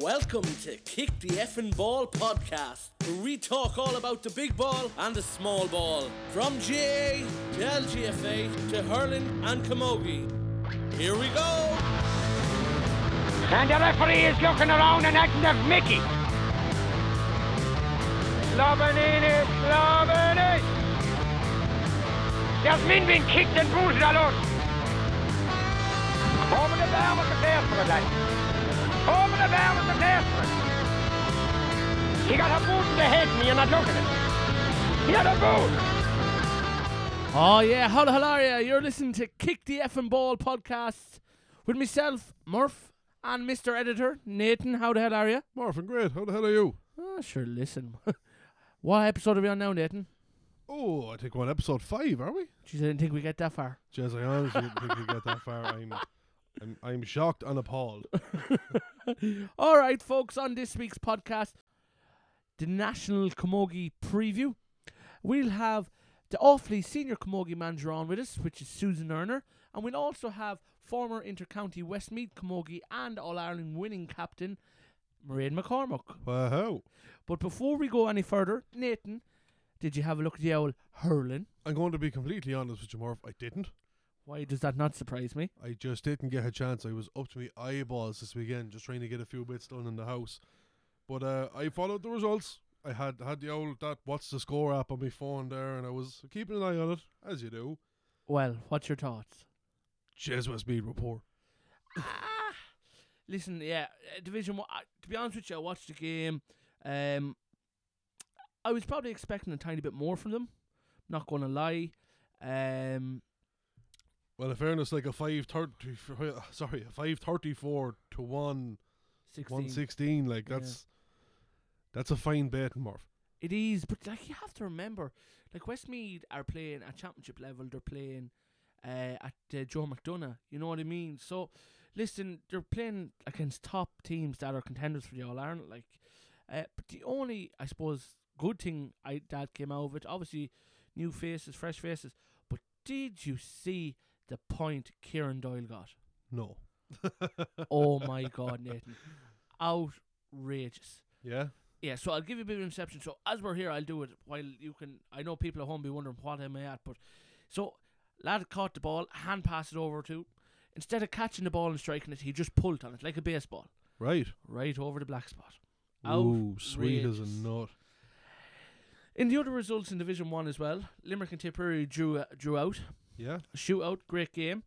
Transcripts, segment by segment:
Welcome to Kick the Effin' Ball podcast, where we talk all about the big ball and the small ball, from GA to LGFA to hurling and camogie. Here we go! And the referee is looking around and acting of Mickey. Slovenini, Sloveni! There's men being kicked and bruised all over. Over the bar with the place for it, lad. Over the bar with the place for. He got a boot in the head and you're not looking at it. He had a boot. Oh yeah, hello, hello, yeah. You're listening to Kick the Effing Ball podcast with myself, Murph, and Mr. Editor Nathan. How the hell are you? Marvin, great. How the hell are you? Oh, sure. Listen, what episode are we on now, Nathan? Oh, I think we're on episode five, are we? Jeez, I didn't think we get that far. Jez, I honestly didn't think we get that far. I'm, I'm, I'm shocked and appalled. All right, folks. On this week's podcast, the National Camogie preview, we'll have the Offaly senior Camogie manager on with us, which is Susan Earner, and we'll also have former Intercounty Westmeath Camogie and All Ireland winning captain Mairead McCormack. Wow. But before we go any further, Nathan, did you have a look at the old hurling? I'm going to be completely honest with you, Marv. I didn't. Why does that not surprise me? I just didn't get a chance. I was up to my eyeballs this weekend, just trying to get a few bits done in the house. But uh, I followed the results. I had had the old that what's the score app on my phone there, and I was keeping an eye on it as you do. Well, what's your thoughts? Jez Westmeath report. ah, listen, yeah, uh, Division One. To be honest with you, I watched the game. Um, I was probably expecting a tiny bit more from them. Not going to lie. Um, Well, in fairness, like a five thirty, sorry, a five thirty four to one 16. one sixteen, like that's that's a fine bet, Marv. It is, but like you have to remember, like Westmeath are playing at championship level. They're playing uh, at uh, Joe McDonagh. You know what I mean? So, listen, they're playing against top teams that are contenders for the All Ireland. Like, uh, but the only, I suppose, good thing I that came out of it, obviously, new faces, fresh faces. But did you see the point Kieran Doyle got? No. oh my God, Nathan, outrageous. Yeah. Yeah, so I'll give you a bit of inception. So as we're here, I'll do it while you can. I know people at home be wondering what am I at, but so lad caught the ball, hand passed it over to. Instead of catching the ball and striking it, he just pulled on it like a baseball, Right. right over the black spot. Ooh, sweet as a nut. In the other results in Division One as well, Limerick and Tipperary drew uh, drew out. Yeah. Shootout, great game.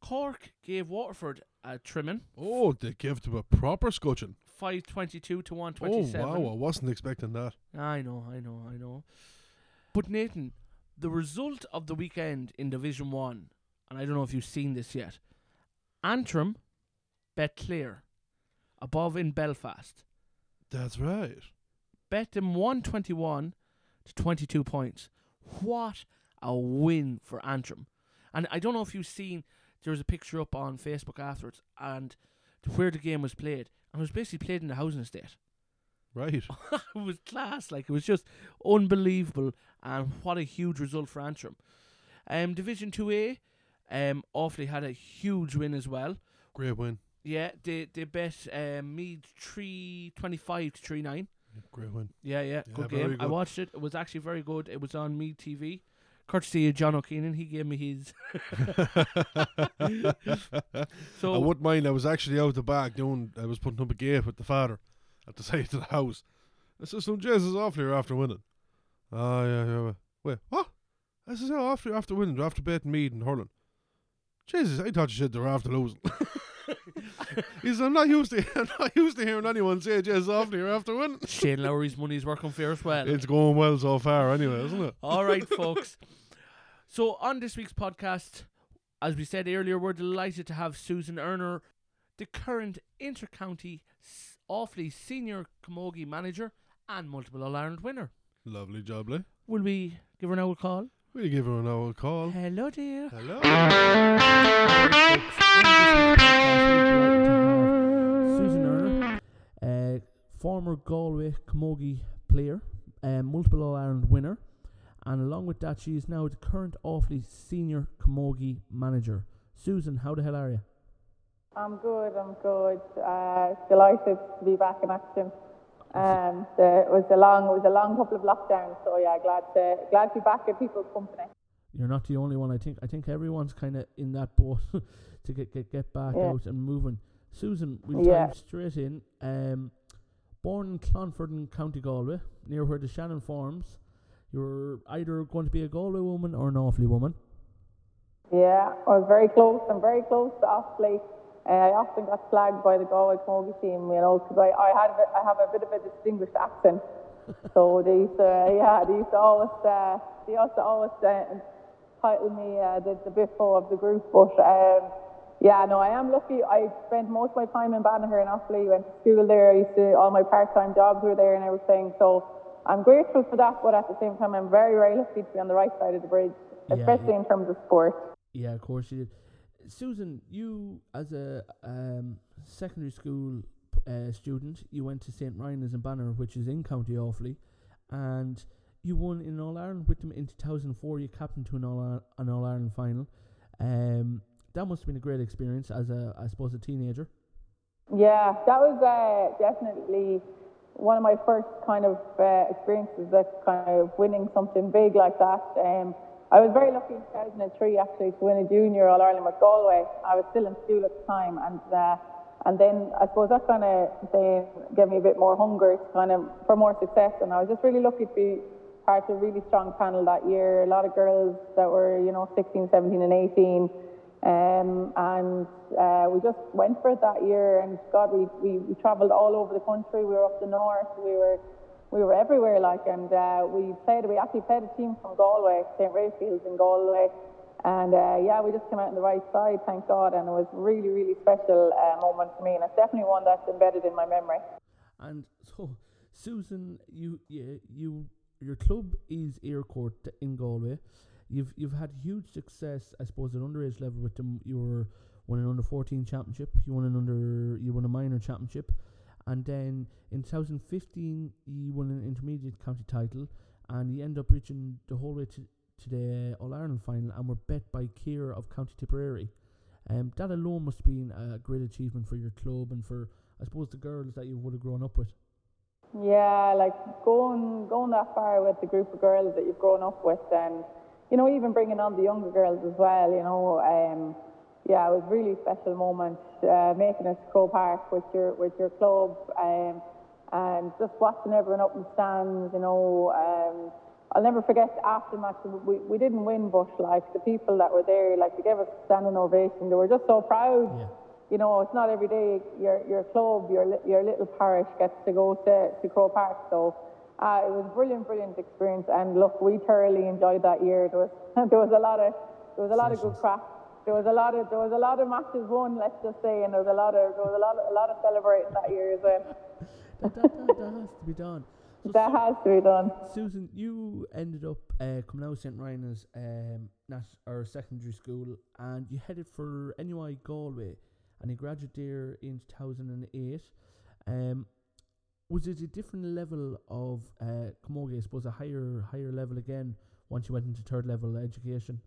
Cork gave Waterford a trimming, Oh, they gave them a proper scotching. five twenty two to one Oh twenty seven. wow, I wasn't expecting that. I know, I know, I know. But Nathan, the result of the weekend in Division One, and I don't know if you've seen this yet. Antrim bet Clare, above in Belfast. That's right. Bet them one twenty one to twenty two points. What a win for Antrim! And I don't know if you've seen. There was a picture up on Facebook afterwards, and where the game was played, and it was basically played in the housing estate. Right. it was class. Like it was just unbelievable, and what a huge result for Antrim. Um, Division Two A, um, Offaly had a huge win as well. Great win. Yeah, they they bet um Meath three twenty five to three nine. Great win. Yeah, yeah, Yeah, good game. I watched it. It was actually very good. It was on Meath TV, courtesy of John O'Keenan. He gave me his. so I wouldn't mind. I was actually out the back doing. I was putting up a gate with the father at the side of the house. I said, "Some Jez is off here after winning." Ah, yeah, yeah. yeah. Wait, what? I said, "Oh, after after winning, they're after betting Meath and hurling." Jesus, I thought you said they were after losing. he said, "I'm not used to. I'm not used to hearing anyone say Jez here after winning." Shane Lowry's money's working fair as well. It's going well so far, anyway, isn't it? All right, folks. So on this week's podcast, as we said earlier, we're delighted to have Susan Earner, the current intercounty Offaly senior camogie manager and multiple All Ireland winner. Lovely jubbly. Will we give her now a call? We'll give her an old call. Hello, dear. Hello. Susan Earner, uh, former Galway camogie player, uh, multiple All Ireland winner, and along with that, she is now the current Offaly senior camogie manager. Susan, how the hell are you? I'm good. I'm good. Uh, delighted to be back in action. Um, the, it was a long, it was a long couple of lockdowns. So yeah, glad to glad to be back in people's company. You're not the only one. I think I think everyone's kind of in that boat to get get get back Yeah. out and moving. Susan, we'll Yeah. dive straight in. Um, born in Clonfert in County Galway, near where the Shannon forms. You're either going to be a Galway woman or an Offaly woman. Yeah, I was very close. I'm very close to Offaly. Uh, I often got flagged by the Galway Camogie team, you know, because I, I had a I have a bit of a distinguished accent. so they used to, yeah, they used to always, uh, they used to always uh, title me uh, the, the biffo of the group. But um, yeah, no, I am lucky. I spent most of my time in Banagher in Offaly. Went to school there. I used to all my part-time jobs were there and everything. So I'm grateful for that. But at the same time, I'm very, very lucky to be on the right side of the bridge, Yeah, especially yeah. in terms of sport. Yeah, of course you did. Susan, you as a um, secondary school uh, student, you went to St Rynagh's in Banagher, which is in County Offaly, and you won in All Ireland with them in 2004. You captained to an All an All Ireland final. Um, that must have been a great experience as a, I suppose, a teenager. Yeah, that was uh, definitely one of my first kind of uh, experiences of kind of winning something big like that. Um, I was very lucky in 2003 actually to win a junior All Ireland with Galway. I was still in school at the time, and uh, and then I suppose that kind of then gave me a bit more hunger kind of for more success. And I was just really lucky to be part of a really strong panel that year. A lot of girls that were you know 16, 17, and 18. Um, and uh, we just went for it that year. And God, we, we, we travelled all over the country. We were up the north. We were we were everywhere. Like, and uh, we played. We actually played a team from Galway, St Raphael's in Galway. And uh, yeah, we just came out on the right side, thank God. And it was really, really special uh, moment for me. And it's definitely one that's embedded in my memory. And so, Susan, you you, you your club is Eyrecourt in Galway. You've you've had huge success, I suppose, at underage level with them. You were won an under fourteen championship. You won an under you won a minor championship, and then in 2015 he won an intermediate county title, and he ended up reaching the whole way to to the All Ireland final, and were bet by Keir of County Tipperary. Um, that alone must have been a great achievement for your club and for I suppose the girls that you would have grown up with. Yeah, like going going that far with the group of girls that you've grown up with, and you know even bringing on the younger girls as well. You know, um, yeah, it was a really special moment uh, making it to Croke Park with your with your club, um, and just watching everyone up in the stands. You know, um, I'll never forget the after match. We we didn't win, but like the people that were there, like they gave us a standing ovation. They were just so proud Yeah. you know, it's not every day your your club, your your little parish gets to go to, to Croke Park. So uh, it was a brilliant, brilliant experience. And look, we thoroughly enjoyed that year. There was there was a lot of there was a lot of good crack. There was a lot of there was a lot of matches won, let's just say, and there was a lot of there was a lot of, a lot of celebrating that year as well. That, that, that, that has to be done. So That Su- has to be done. Susan, you ended up uh, coming out of St Rynagh's um, nat- or secondary school, and you headed for NUI Galway, and you graduated there in 2008. Um, was it a different level of uh, camogie? I suppose a higher higher level again once you went into third level education.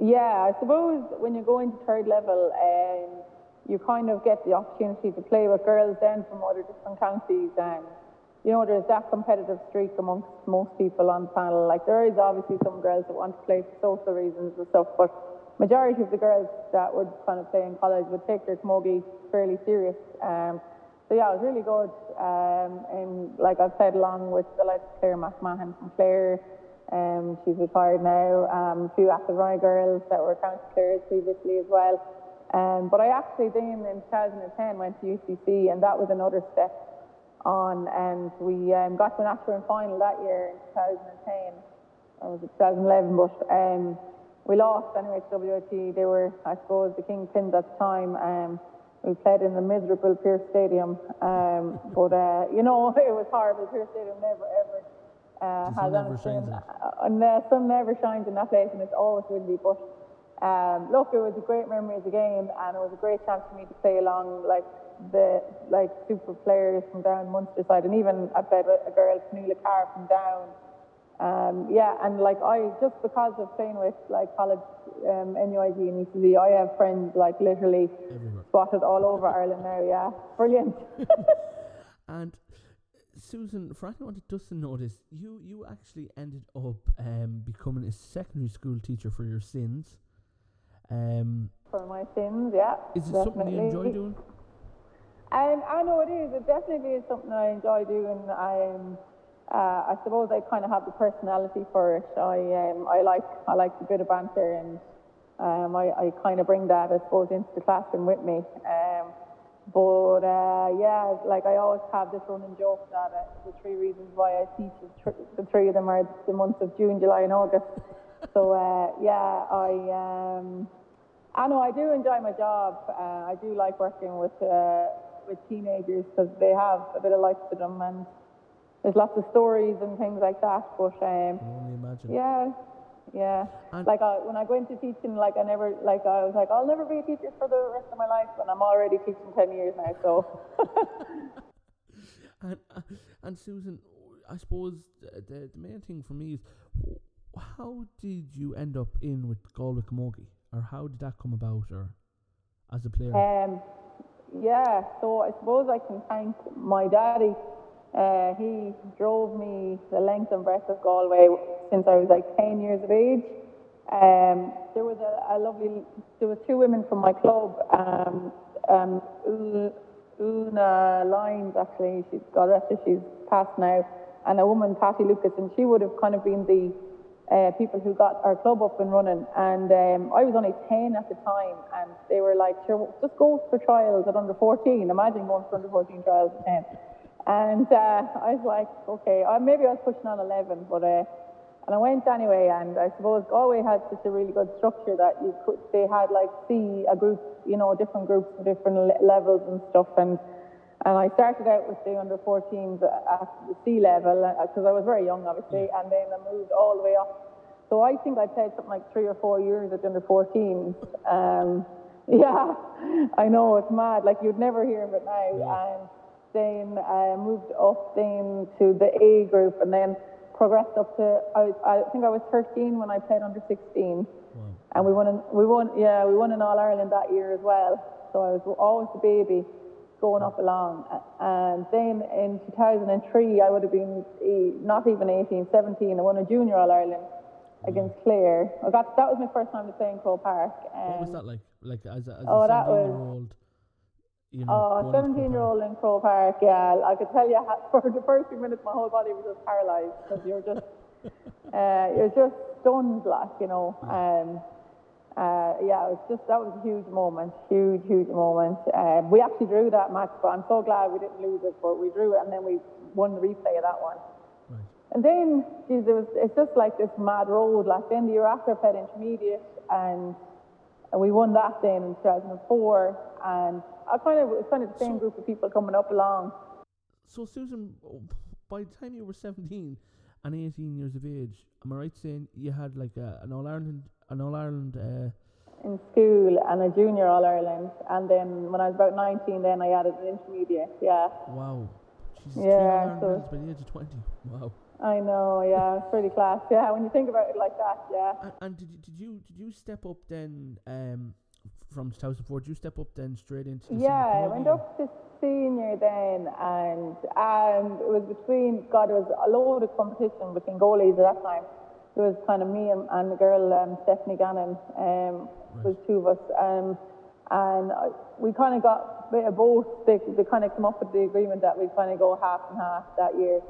Yeah, I suppose when you go into third level, um, you kind of get the opportunity to play with girls then from other different counties, and you know there's that competitive streak amongst most people on the panel. Like there is obviously some girls that want to play for social reasons and stuff, but majority of the girls that would kind of play in college would take their camogie fairly serious. Um, so yeah, it was really good. Um, and like I've played along with the likes of Claire McMahon from Clare. Um, she's retired now. Um, a few Athlone girls that were county players previously as well. Um, but I actually then in 2010 went to UCC, and that was another step on. And we um, got to an Ashbourne final that year in 2010. Or was it 2011? But um, we lost anyway to WIT. They were, I suppose, the kingpins at the time. Um, we played in the miserable Pearse Stadium, um, but uh, you know it was horrible. Pearse Stadium never ever uh, has never shines in. Uh, and the sun never shines in that place, and it's always windy. But um, look, it was a great memory of the game, and it was a great chance for me to play along like the like super players from down Munster side, and even I played with a girl, Fionnuala Carr from down. Um, yeah, and like I just because of playing with like college um, NUIG and ECD, I have friends like literally Everywhere. spotted all over Ireland now. Yeah, brilliant. And Susan, for anyone that doesn't know this, you you actually ended up um, becoming a secondary school teacher for your sins. Um, For my sins, yeah. is it something you enjoy doing? Um, I know it is. It definitely is something I enjoy doing. I, um, uh, I suppose I kind of have the personality for it. I, um, I like, I like a bit of banter, and um, I, I kind of bring that, I suppose, into the classroom with me. Um, but uh, yeah, like I always have this running joke that uh, the three reasons why I teach, is tr- the three of them are the months of June, July, and August. so uh, yeah, I. Um, I know I do enjoy my job. Uh, I do like working with uh, with teenagers because they have a bit of life to them, and there's lots of stories and things like that. But um, I can only imagine. yeah, yeah. And- like I, when I go into teaching, like I never, like I was like, I'll never be a teacher for the rest of my life, and I'm already teaching ten years now. So And uh, and Susan, I suppose the, the the main thing for me is how did you end up in with Galway Camogie, or how did that come about, or as a player? Um, yeah, so I suppose I can thank my daddy. Uh, he drove me the length and breadth of Galway since I was like 10 years of age. Um, there was a, a lovely, there was two women from my club, um, um, Una Lyons actually, she's got arrested, she's passed now, and a woman, Patty Lucas, and she would have kind of been the uh, people who got our club up and running. And um, I was only 10 at the time, and they were like, sure, just go for trials at under 14. Imagine going for under 14 trials at 10. And uh, I was like, okay, uh, maybe I was pushing on 11, but uh, and I went anyway. And I suppose Galway had such a really good structure that you could, they had like see a group, you know, different groups different le- levels and stuff. And and I started out with the under 14s at the C level because I was very young, obviously, and then I moved all the way up. So I think I played something like three or four years at the under 14s. Um, yeah, I know it's mad. Like you'd never hear of it now. And then I moved up then to the A group, and then progressed up to. I, was, I think I was 13 when I played under 16 wow. and we won, an, we won, yeah, we won an All Ireland that year as well. So I was always the baby going up along. And then in 2003, I would have been not even 18, 17. I won a Junior All Ireland against Clare. I got that was my first time to play in Croke Park. what was um, that like? Like as a, as oh, that was- 17 year old, you know, Oh, going into 17 year old in Croke Park, yeah. I could tell you for the first few minutes, my whole body was just paralyzed because you're just, uh, you're just stunned, like, you know. Um, uh, yeah, it was just, that was a huge moment, huge, huge moment. Um, we actually drew that match, but I'm so glad we didn't lose it, but we drew it and then we won the replay of that one. Right. And then, geez, it was, it's just like this mad road. Like then the year after I played intermediate and and we won that then in 2004. And I kind of, it's kind of the same group of people coming up along. So Susan, by the time you were 17 and 18 years of age, am I right saying you had like a, an All Ireland, an All Ireland? Uh, in school and a junior All Ireland. And then when I was about 19, then I added an intermediate. Yeah, wow. Jesus, Yeah, three All Ireland so- by the age of 20. Wow. I know. Yeah, it's pretty class. Yeah, when you think about it like that, yeah. And, and did, you- did you did you step up then um, from 2004? Did you step up then straight into the senior Yeah, I went up to senior then, and um, it was between God, it was a load of competition between goalies at that time. There was kind of me and, and the girl um, Stephanie Gannon, um, was two of us, um, and I, we kind of got a bit of both. They, they kind of come up with the agreement that we kind of go half and half that year.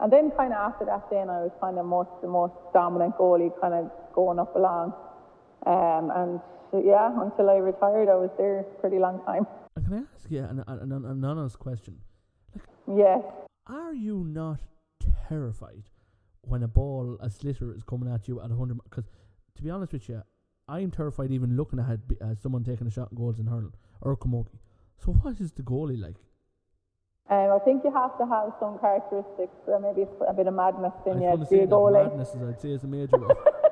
And then kind of after that, then I was kind of most the most dominant goalie, kind of going up along. Um, and yeah, until I retired, I was there a pretty long time. And can I ask you an, an, an, an honest question? Yes. Are you not terrified when a ball, a slitter, is coming at you at 100? Because to be honest with you, I'm terrified even looking at uh, someone taking a shot in goals in hurling or camogie. So what is the goalie like? Um, I think you have to have some characteristics, uh, maybe a bit of madness in was you to be a goalie. madness is, I'd say, is a major.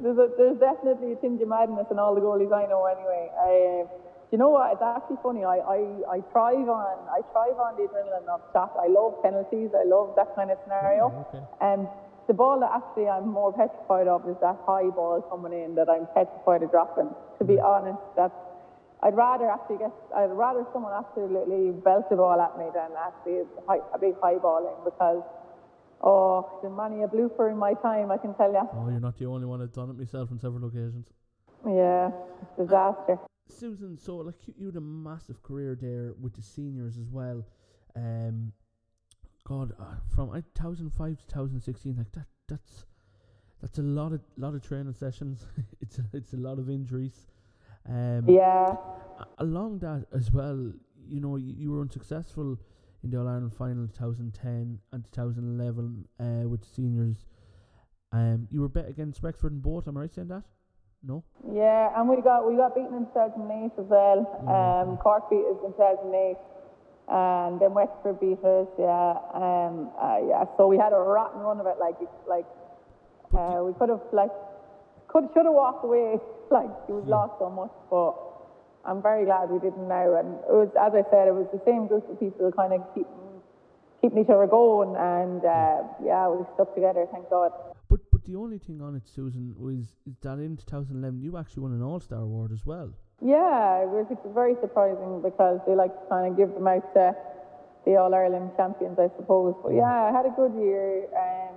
There's, a, there's definitely a tinge of madness in all the goalies I know anyway. Um, do you know what? It's actually funny. I, I, I thrive on I thrive on the adrenaline of shot. I love penalties. I love that kind of scenario. okay. Um, the ball that actually I'm more petrified of is that high ball coming in that I'm petrified of dropping. To be honest, that's I'd rather actually get I'd rather someone absolutely belt the ball at me than actually a, high, a big high ball in because oh, there's many a blooper in my time, I can tell you. Oh, you're not the only one. I've done it myself on several occasions. Yeah, disaster. Susan, so like you, you had a massive career there with the seniors as well. Um, God, uh, from uh, 2005 to 2016, like that, that's that's a lot of lot of training sessions. it's a, it's a lot of injuries. Um, Yeah, along that as well, you know, you, you were unsuccessful in the All Ireland final 2010 and 2011 uh, with the seniors. Um, you were bet against Wexford and both. Am I right saying that? No. yeah, and we got we got beaten in 2008 as well. Um, Cork beat us in 2008, and then Wexford beat us. Yeah, um, uh, yeah. So we had a rotten run of it. Like like uh, we could have like could should have walked away. Like we've lost so much, but I'm very glad we didn't now. And it was, as I said, it was the same group of people kind of keeping keeping each other going, and uh, yeah, we stuck together. Thank God. But but the only thing on it, Susan, was that in 2011 you actually won an All Star award as well. Yeah, it was, very surprising because they like to kind of give them out to the All Ireland champions, I suppose. But yeah, I had a good year. Um,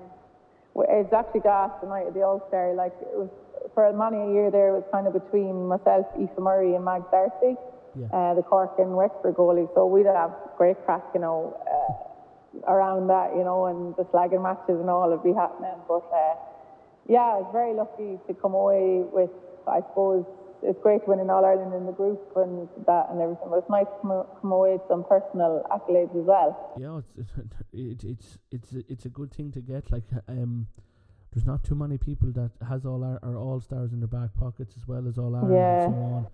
it's actually gas the night of the All Star. Like it was for many a year there, it was kind of between myself, Aoife Murray, and Mag Darcy, Yeah. uh, the Cork and Wexford goalie. So we'd have great crack, you know, uh, around that, you know, and the slagging matches and all would be happening. But uh, yeah, I was very lucky to come away with, I suppose, it's great to win an All Ireland in the group and that and everything, but it's nice to come, come away with some personal accolades as well. Yeah, it's it, it's it's a- it's a good thing to get. Like um, there's not too many people that has all our, our all stars in their back pockets as well as all Ireland Yeah. and so on.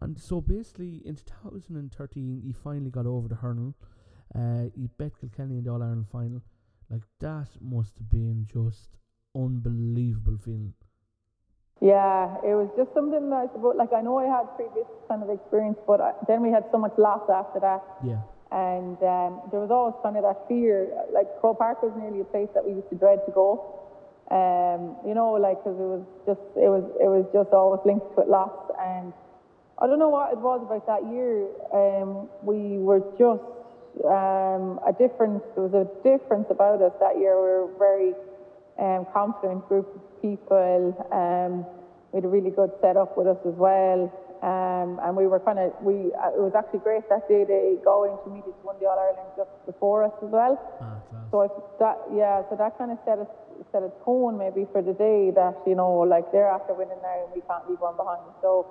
And so basically, in 2013, he finally got over the hurdle. Uh, he bet Kilkenny in the All Ireland final. Like that must have been just unbelievable feeling. Yeah, it was just something that I suppose, like I know I had previous kind of experience, but I, then we had so much loss after that. Yeah, And um, there was always kind of that fear. Like Croke Park was nearly a place that we used to dread to go. Um, you know, like because it was just it was it was just always linked with loss. And I don't know what it was about that year. Um, we were just um, a difference. There was a difference about us that year. We were very um, confident group of people. Um, we had a really good setup with us as well. Um, and we were kind of, we, uh, it was actually great that day they go intermediates won the All Ireland just before us as well. ah. So that, yeah, so that kind of set a, set a tone maybe for the day that, you know, like they're after winning now and we can't leave one behind. So,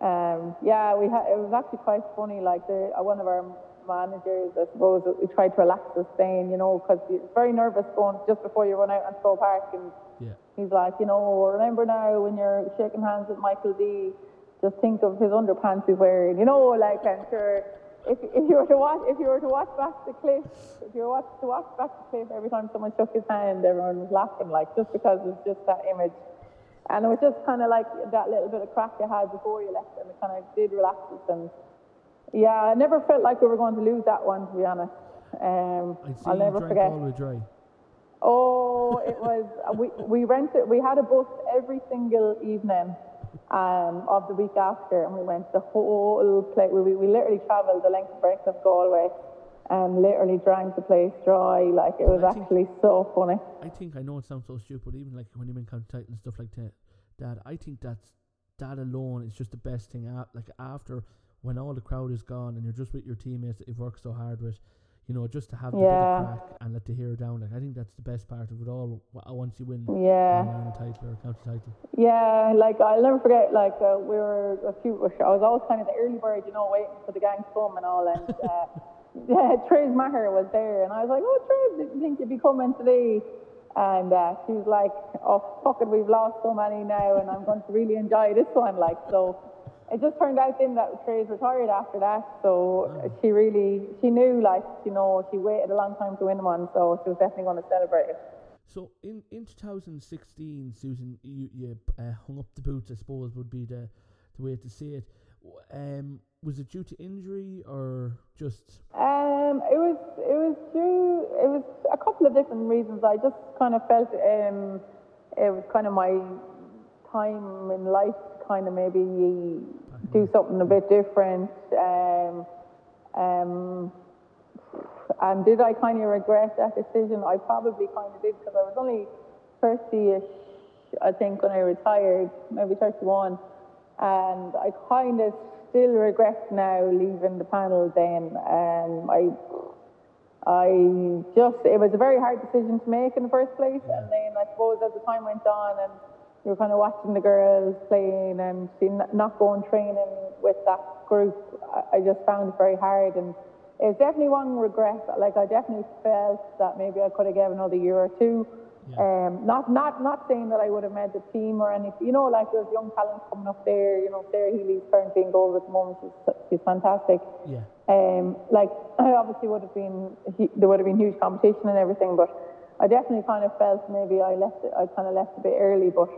um, yeah, we had, it was actually quite funny. Like the, uh, one of our managers, I suppose, we tried to relax us saying, you know, because you're very nervous going just before you run out on Croke Park and Yeah, He's like, you know, remember now when you're shaking hands with Michael D, just think of his underpants he's wearing, you know, like I'm sure if, if you were to watch if you were to watch back the clip, if you were watch, to watch back the clip every time someone shook his hand, everyone was laughing, like just because it's just that image. And it was just kind of like that little bit of crack you had before you left, and it kind of did relax us. And yeah, I never felt like we were going to lose that one, to be honest. Um, I'll you never drank forget. all the way dry. Oh, it was. uh, we we rented. We had a bus every single evening um, of the week after, and we went the whole place. We, we, we literally travelled the length and breadth of Galway, and literally drank the place dry. Like it was I think- actually so funny. I think I know it sounds so stupid, even like when you county title and stuff like that. That I think that's that alone is just the best thing. Out like after when all the crowd is gone and you're just with your teammates that you've worked so hard with, you know, just to have the bit of crack and let the hair down. Like I think that's the best part of it all. w- Once you win Yeah. Ireland title or a county title. Yeah, like I'll never forget. Like uh, we were a few. I was always kind of the early bird, you know, waiting for the gang to come and all. And uh, yeah, Trez Maher was there, and I was like, "Oh, Trez, did you think you'd be coming today?" And uh, she was like, "Oh, fuck it, we've lost so many now, and I'm going to really enjoy this one." Like so. It just turned out then that Trey's retired after that, so she really she knew like you know she waited a long time to win one, so she was definitely going to celebrate it. So in in 2016, Susan, you you uh, hung up the boots. I suppose would be the the way to say it. W- Um, was it due to injury or just? Um, it was it was due it was a couple of different reasons. I just kind of felt um, it was kind of my time in life kind of maybe do something a bit different. Um, um, and did I kind of regret that decision? I probably kind of did because I was only 30ish, I think, when I retired, maybe 31. And I kind of still regret now leaving the panel then. Um, I, I just, it was a very hard decision to make in the first place. And then I suppose as the time went on and you were kind of watching the girls playing and seeing, not going training with that group, I, just found it very hard. And it's definitely one regret. Like I definitely felt that maybe I could have given another year or two. Um, not not not saying that I would have made the team or anything. You know, like there's young talent coming up there. You know, Sarah Healy's currently in goals at the moment. She's, she's fantastic. Yeah. Um, like I obviously would have been there would have been huge competition and everything, but I definitely kind of felt maybe I left it, I kind of left a bit early. But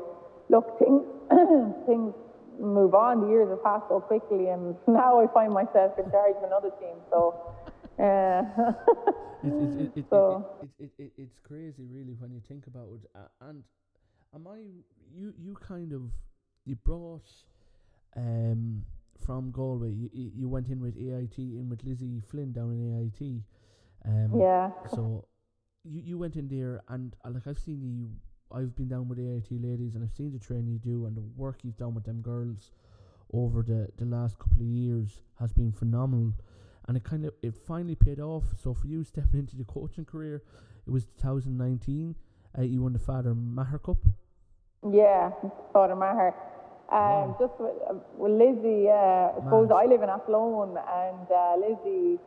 look, things things move on. The years have passed so quickly, and now I find myself in charge of another team. So. Uh, It, it, it, So- it, it, it, it, it's crazy, really, when you think about it. Uh, and am I? You you kind of you brought um from Galway. You, you you went in with AIT in with Lizzie Flynn down in AIT. Um, yeah. So you you went in there, and uh, like I've seen you. I've been down with the AIT ladies, and I've seen the training you do and the work you've done with them girls over the the last couple of years has been phenomenal and it kind of it finally paid off. So for you stepping into the coaching career, it was 2019. Uh, you won the Father Maher Cup. Yeah, Father Maher. Um, Wow. Just with, uh, with Lizzie, uh, I suppose I live in Athlone, and uh, Lizzie,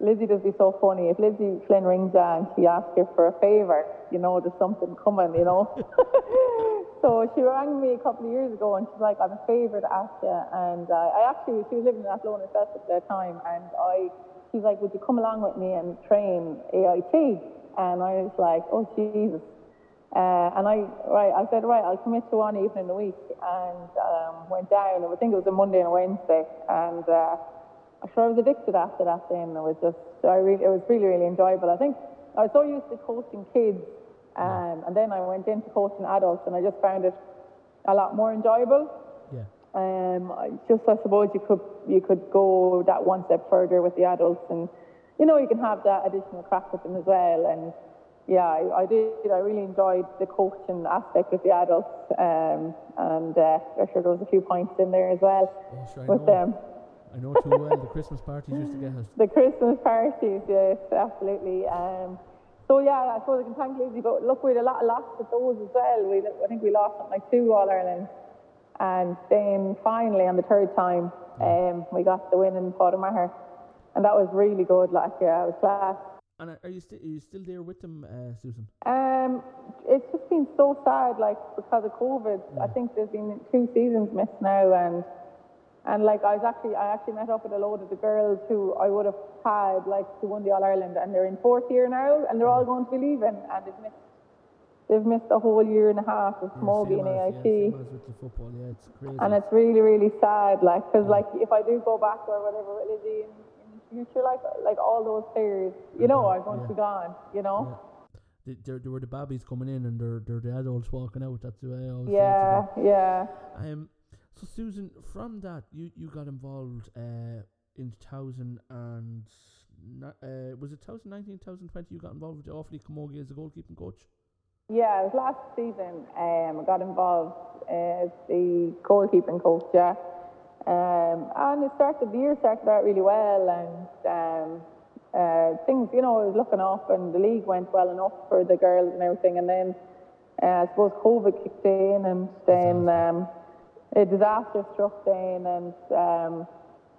Lizzie does be so funny. If Lizzie Flynn rings you and she asks you for a favour, you know there's something coming, you know. so she rang me a couple of years ago, and she's like, "I'm a favour to ask you." And uh, I actually, she was living in Athlone herself at that time, and I, she's like, "Would you come along with me and train AIT?" And I was like, "Oh Jesus." Uh, and I, right, I said, right, I'll commit to one evening a week, and um, went down. I think it was a Monday and a Wednesday, and uh, sure I was addicted after that. Then it was just, I really, it was really, really enjoyable. I think I was so used to coaching kids, um, and then I went into coaching adults, and I just found it a lot more enjoyable. Yeah. Um, I just I suppose you could you could go that one step further with the adults, and you know you can have that additional crack with them as well. And yeah, I, I did. I really enjoyed the coaching aspect with the adults, um, and uh, I'm sure there was a few points in there as well with know. them. I know too well. The Christmas parties used to get us. The Christmas parties, yes, absolutely. Um, so yeah, I suppose I can thank Lizzie, but look, we had a lot of losses at those as well. We, I think we lost something like two All Ireland, and then finally on the third time, um, we got the win in Maher, and that was really good. Like, yeah, it was class. And are- are you still are you still there with them, uh, Susan? Um, it's just been so sad, like because of COVID. I think there's been two seasons missed now, and and like I was actually, I actually met up with a load of the girls who I would have had like who won the All Ireland, and they're in fourth year now, and they're all going to be leaving, and they've missed, they've missed a whole year and a half Yeah, Smoggy and AIT. Yeah, football. Yeah, it's crazy. And it's really, really sad, like, because, like, if I do go back or whatever with Lizzie in, in the future, like, like all those players, you know, are going to be gone, you know? Yeah. They, they were the babbies coming in, and they're they're the adults walking out. That's the way I always say Yeah, yeah. Um, so Susan, from that, you, you got involved uh, in 2000 and uh, was it 2019, 2020? You got involved with the Offaly Camogie as a goalkeeping coach. Yeah, it was last season. Um, I got involved as the goalkeeping coach, yeah. Um, and it started, the year started out really well, and um, uh, things, you know, it was looking up, and the league went well enough for the girls and everything. And then uh, I suppose COVID kicked in, and then um, a disaster struck then, and um,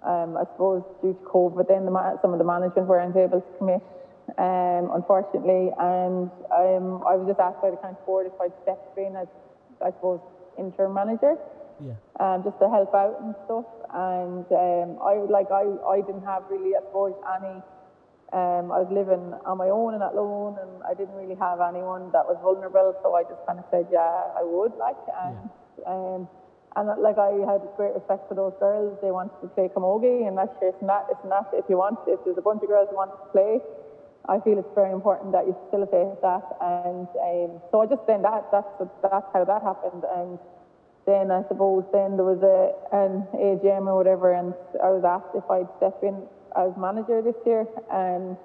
um, I suppose due to COVID, then the ma- some of the management weren't able to commit, um, unfortunately. And um, I was just asked by the county board if I'd step in as, I suppose, interim manager, Yeah. um, just to help out and stuff. And um, I like I, I didn't have really, I suppose, any. Um, I was living on my own that loan, and I didn't really have anyone that was vulnerable. So I just kind of said, yeah, I would like, and um, and like I had great respect for those girls. They wanted to play camogie, and that's it's not, it's not. If you want, if there's a bunch of girls who want to play, I feel it's very important that you facilitate that. And um, so I just then that that's that's how that happened. And then I suppose then there was a an AGM or whatever, and I was asked if I'd step in as manager this year, and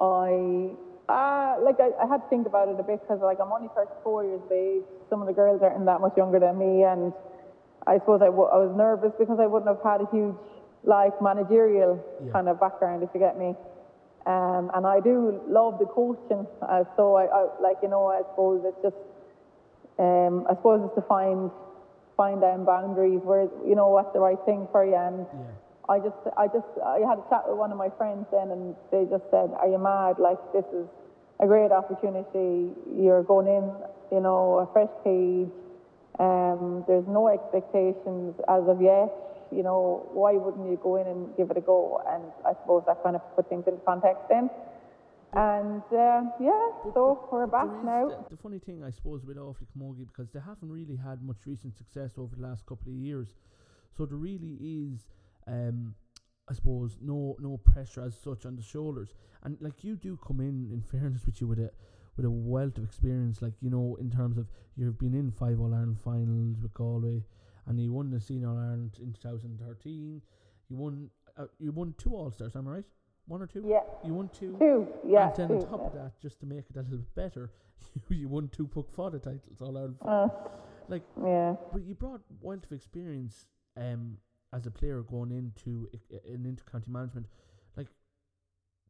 I. Uh, like I, I had to think about it a bit because like I'm only 34 years of age. Some of the girls aren't that much younger than me, and I suppose I, w- I was nervous because I wouldn't have had a huge like managerial Yeah. kind of background, if you get me. Um, and I do love the coaching, uh, so I, I like you know I suppose it's just um, I suppose it's to find find them boundaries where you know what's the right thing for you. And Yeah. I just I just I had a chat with one of my friends then, and they just said, "Are you mad? Like this is a great opportunity. You're going in, you know, a fresh page. Um, there's no expectations as of yet. You know, why wouldn't you go in and give it a go? And I suppose that kind of put things into context then. And uh, yeah, so we're back now. The, the funny thing, I suppose, with Offaly Camogie, because they haven't really had much recent success over the last couple of years, so there really is, um, I suppose, no no pressure as such on the shoulders. And like you do come in, in fairness with you, with a with a wealth of experience, like you know, in terms of you've been in five All Ireland finals with Galway, and you won the Senior All Ireland in 2013. You won uh, you won two All Stars, am I right? One or two? Yeah, You won two. two. Yeah, and then two. on top of that, just to make it a little bit better, you won two Poc Fada titles all Ireland. Uh, Like, yeah. but you brought wealth of experience um, as a player going into i- in inter-county management. Like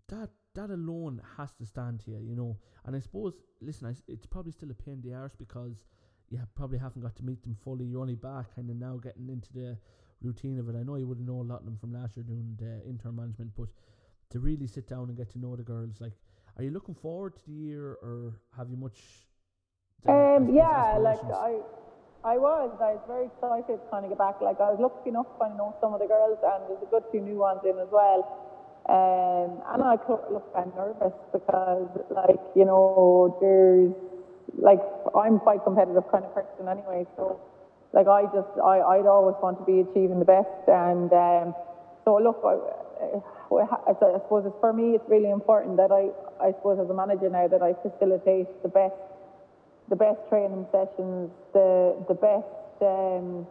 that, that alone has to stand here, you know. And I suppose, listen, I it's probably still a pain in the arse because you probably haven't got to meet them fully. You're only back kind of now getting into the routine of it. I know you would have known a lot of them from last year doing the intern management, but to really sit down and get to know the girls, like, are you looking forward to the year, or have you much? Um, yeah, like? I, I was. I was very excited to kind of get back. Like I was lucky enough to kind of know some of the girls, and there's a good few new ones in as well. Um, and I cl- look, I'm nervous because, like, you know, there's like I'm quite competitive kind of person anyway. So, like, I just I I'd always want to be achieving the best, and um, so look, I, I, I suppose it's for me. It's really important that I I suppose as a manager now that I facilitate the best the best training sessions, the the best, um,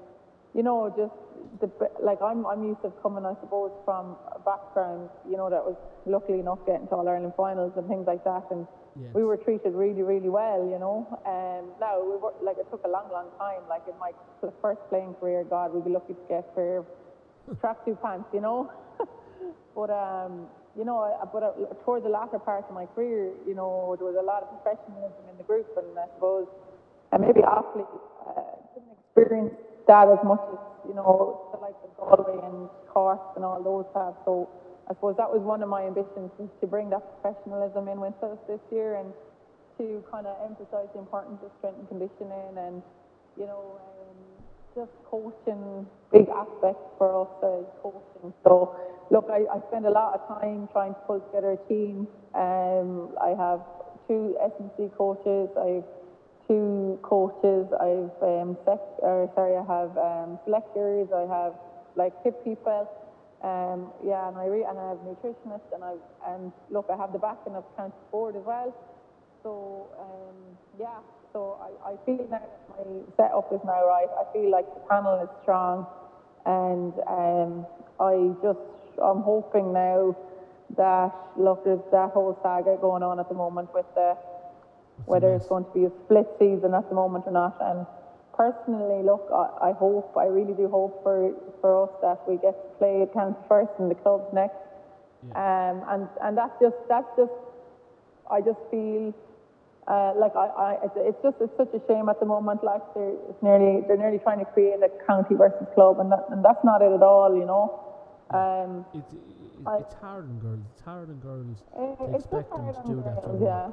you know, just the like I'm I'm used to coming, I suppose, from a background, you know, that was luckily enough getting to All Ireland finals and things like that, and Yes. we were treated really really well, you know. Um, now we were like it took a long long time. Like in my first playing career, God, we'd be lucky to get of tracksuit pants, you know. But um, you know, I- but uh, toward the latter part of my career, you know, there was a lot of professionalism in the group, and I suppose, and maybe Offaly uh, didn't experience that as much as you know, the likes of Galway and Cork and all those have. So I suppose that was one of my ambitions to bring that professionalism in with us this year, and to kind of emphasise the importance of strength and conditioning, and you know. Um, just coaching, big aspect for us as coaching. So, look, I, I spend a lot of time trying to pull together a team. Um, I have two SNC coaches. I have two coaches. I've um, sec, or sorry, I have um, selectors. I have like tip people. Um, yeah, and I re- and I have nutritionists, and I and look, I have the backing of county board as well. So um, yeah, so I, I feel that my setup is now right. I feel like the panel is strong, and um, I just I'm hoping now that look there's that whole saga going on at the moment with the whether it's going to be a split season at the moment or not. And personally, look, I, I hope I really do hope for for us that we get to play county first and the clubs next. Um, and and that's just that's just I just feel uh, like I, I it's, it's just it's such a shame at the moment. Like they're it's nearly they're nearly trying to create a county versus club, and that, and that's not it at all. You know, um, It's, it, I- it's hard on girls. It's hard on girls uh, to expect them to do that. girls, to yeah.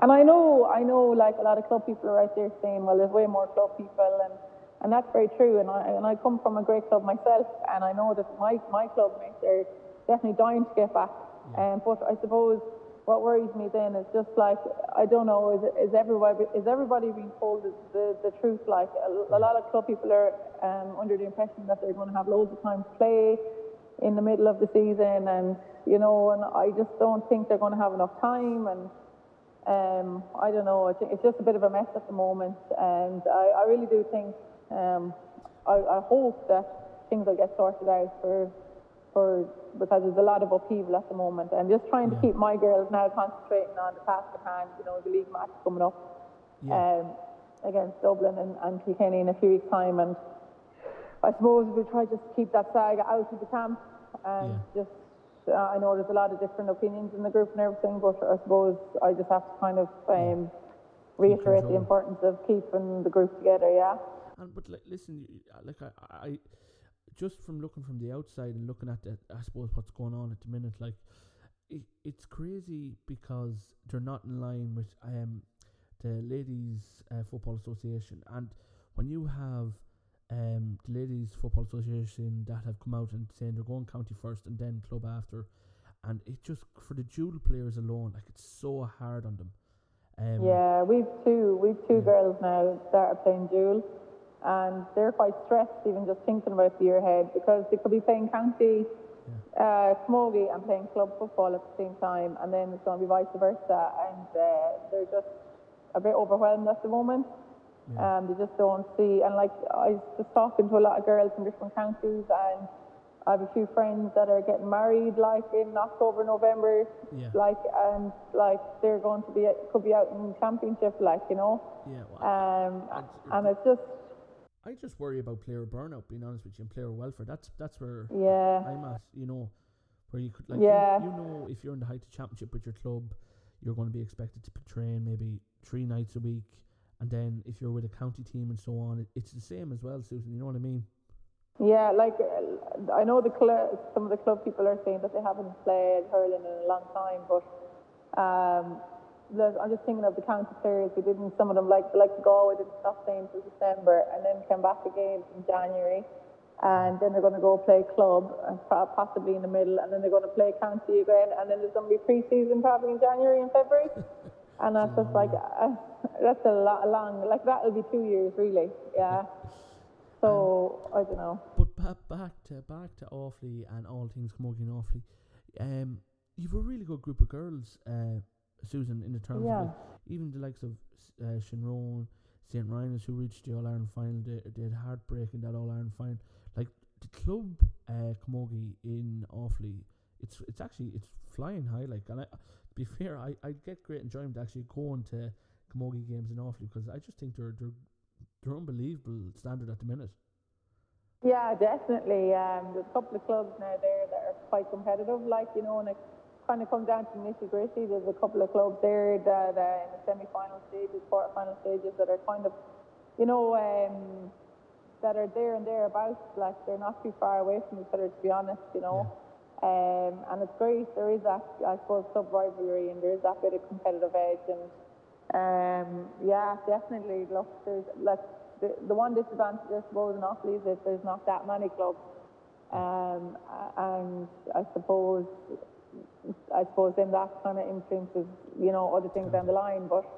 And I know I know like a lot of club people are out there saying, well, there's way more club people, and and that's very true. And I and I come from a great club myself, and I know that my my club mates are definitely dying to get back. Um, but I suppose what worries me then is just like I don't know is is everybody is everybody being told the the, the truth? Like a, a lot of club people are um, under the impression that they're going to have loads of time to play. in the middle of the season, and you know, and I just don't think they're going to have enough time, and um, I don't know. I think it's just a bit of a mess at the moment, and I, I really do think um, I, I hope that things will get sorted out for for because there's a lot of upheaval at the moment, and just trying to keep my girls now concentrating on the task at hand. You know, the league match coming up Yeah. um, against Dublin and, and Kilkenny in a few weeks' time, and I suppose we try just to keep that saga out of the camp, and just. Uh, I know there's a lot of different opinions in the group and everything, but I suppose I just have to kind of um, reiterate the importance of keeping the group together. Yeah. And but like, listen, uh, like I, I, just from looking from the outside and looking at the, I suppose what's going on at the minute, like, it, it's crazy because they're not in line with um the ladies uh, football association, and when you have um the ladies football association that have come out and saying they're going county first and then club after, and it just for the dual players alone, like it's so hard on them. Um, Yeah, we've two we've two Yeah. girls now that are playing dual, and they're quite stressed even just thinking about the year ahead because they could be playing county, uh, camogie and playing club football at the same time, and then it's going to be vice versa, and uh, they're just a bit overwhelmed at the moment. Yeah. Um, they just don't see, and like I was just talking to a lot of girls from different counties, and I have a few friends that are getting married like in October, November, Yeah. like and like they're going to be could be out in championship, like you know, yeah. well, um, I'd- and it's just I just worry about player burnout, being honest with you, and player welfare. That's that's where yeah, I'm at, you know, where you could like Yeah. you, you know if you're in the height of championship with your club, you're going to be expected to train maybe three nights a week, and then if you're with a county team and so on, it, it's the same as well, Susan. You know what I mean? yeah. Like uh, I know the club, some of the club people are saying that they haven't played hurling in a long time, but um, I'm just thinking of the county players who didn't. Some of them like like Galway didn't stop playing till December, and then came back again in January. And then they're going to go play club, and possibly in the middle, and then they're going to play county again, and then there's going to be pre-season probably in January and February. And that's just like uh, that's a lot long. Like that'll be two years, really. Yeah. So I don't know. But ba- back to back to Offaly and all things Camogie and Offaly, um, you've a really good group of girls, uh, Susan, in the terms Yeah. of like, even the likes of uh, Shinrone, St. Rynagh's who reached the All Ireland final, they, they had heartbreak in that All Ireland final. Like the club uh, Camogie in Offaly, it's it's actually it's flying high. Like, and I, be fair, I I get great enjoyment actually going to Camogie games in Offaly because I just think they're they're they're unbelievable standard at the minute. Yeah, definitely. Um, there's a couple of clubs now there that are quite competitive, like, you know, and it kind of comes down to nitty gritty. There's a couple of clubs there that uh, in the semi final stages, quarter final stages, that are kind of, you know, um, that are there and thereabouts. Like, they're not too far away from each other, to be honest, you know. Um, and it's great. There is that, I suppose, club rivalry and there is that bit of competitive edge. And um, yeah, definitely. Look, there's like the, the one disadvantage, I suppose, in Offaly is that there's not that many clubs. Um, and I suppose, I suppose then that kind of influences, you know, other things down the line. But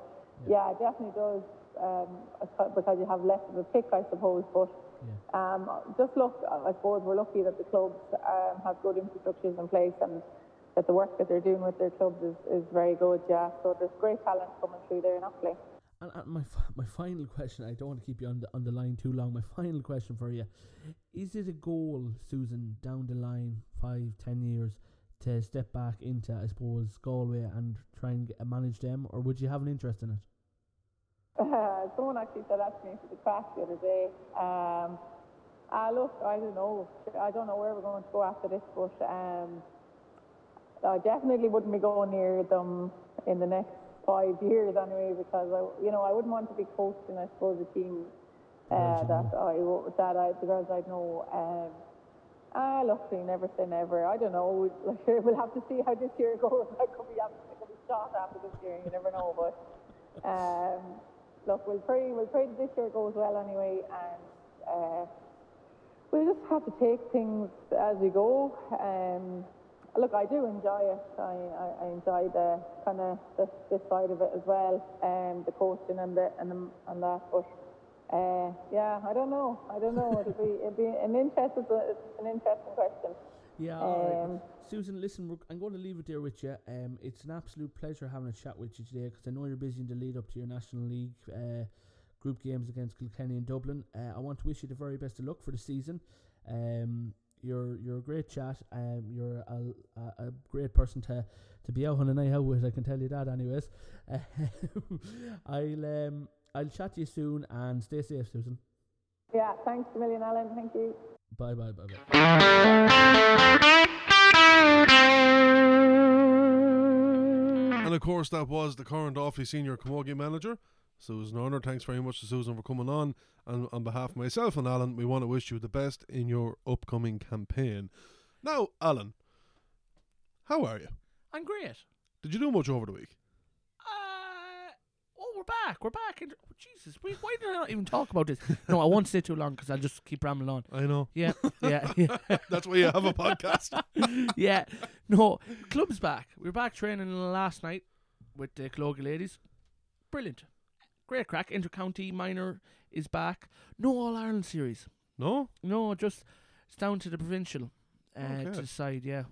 yeah, it definitely does um, because you have less of a pick, I suppose. But um, just look, I suppose we're lucky that the clubs um, have good infrastructures in place and that the work that they're doing with their clubs is, is very good. Yeah, so there's great talent coming through there in Offaly. And, and my my final question, I don't want to keep you on the, on the line too long. My final question for you is: it a goal, Susan, down the line, five, ten years, to step back into, I suppose, Galway and try and get, manage them, or would you have an interest in it? Uh, someone actually said that to me for the crash the other day. Um, ah, look, I don't know. I don't know where we're going to go after this, but um, I definitely wouldn't be going near them in the next five years anyway, because I, you know, I wouldn't want to be coaching. I suppose a team uh, that I that I the girls I know. Um, ah, look, we never say never. I don't know. Like, we'll have to see how this year goes. I could be, I could be shot after this year. You never know, but. Um, look, we'll pray. We'll pray that this year goes well anyway, and uh, we'll just have to take things as we go. Um, look, I do enjoy it. I, I, I enjoy the kind of this, this side of it as well, um, the coaching and the and the, and that. But uh, yeah, I don't know. I don't know. It'll be it'll be an interesting it's an interesting question. Yeah. Um, Susan, listen, I'm going to leave it there with you. Um, it's an absolute pleasure having a chat with you today because I know you're busy in the lead up to your National League uh, group games against Kilkenny and Dublin. Uh, I want to wish you the very best of luck for the season. Um, you're you're a great chat. Um, you're a, a, a great person to, to be out on a night out with. I can tell you that, anyways. I'll um I'll chat to you soon and stay safe, Susan. yeah, thanks a million, Alan. Thank you. Bye bye bye bye. And of course, that was the current Offaly senior Camogie manager, Susan Earner. Thanks very much to Susan for coming on. And on behalf of myself and Alan, we want to wish you the best in your upcoming campaign. Now, Alan, how are you? I'm great. Did you do much over the week? We're back. We're back. And, oh, Jesus, we, why did I not even talk about this? No, I won't stay too long because I'll just keep rambling on. I know. Yeah, yeah, yeah. That's why you have a podcast. yeah. No, club's back. We were back training last night with the Clogie ladies. Brilliant. Great crack. Intercounty minor is back. No All Ireland series. No? No, just it's down to the provincial uh, Okay. to decide. Yeah.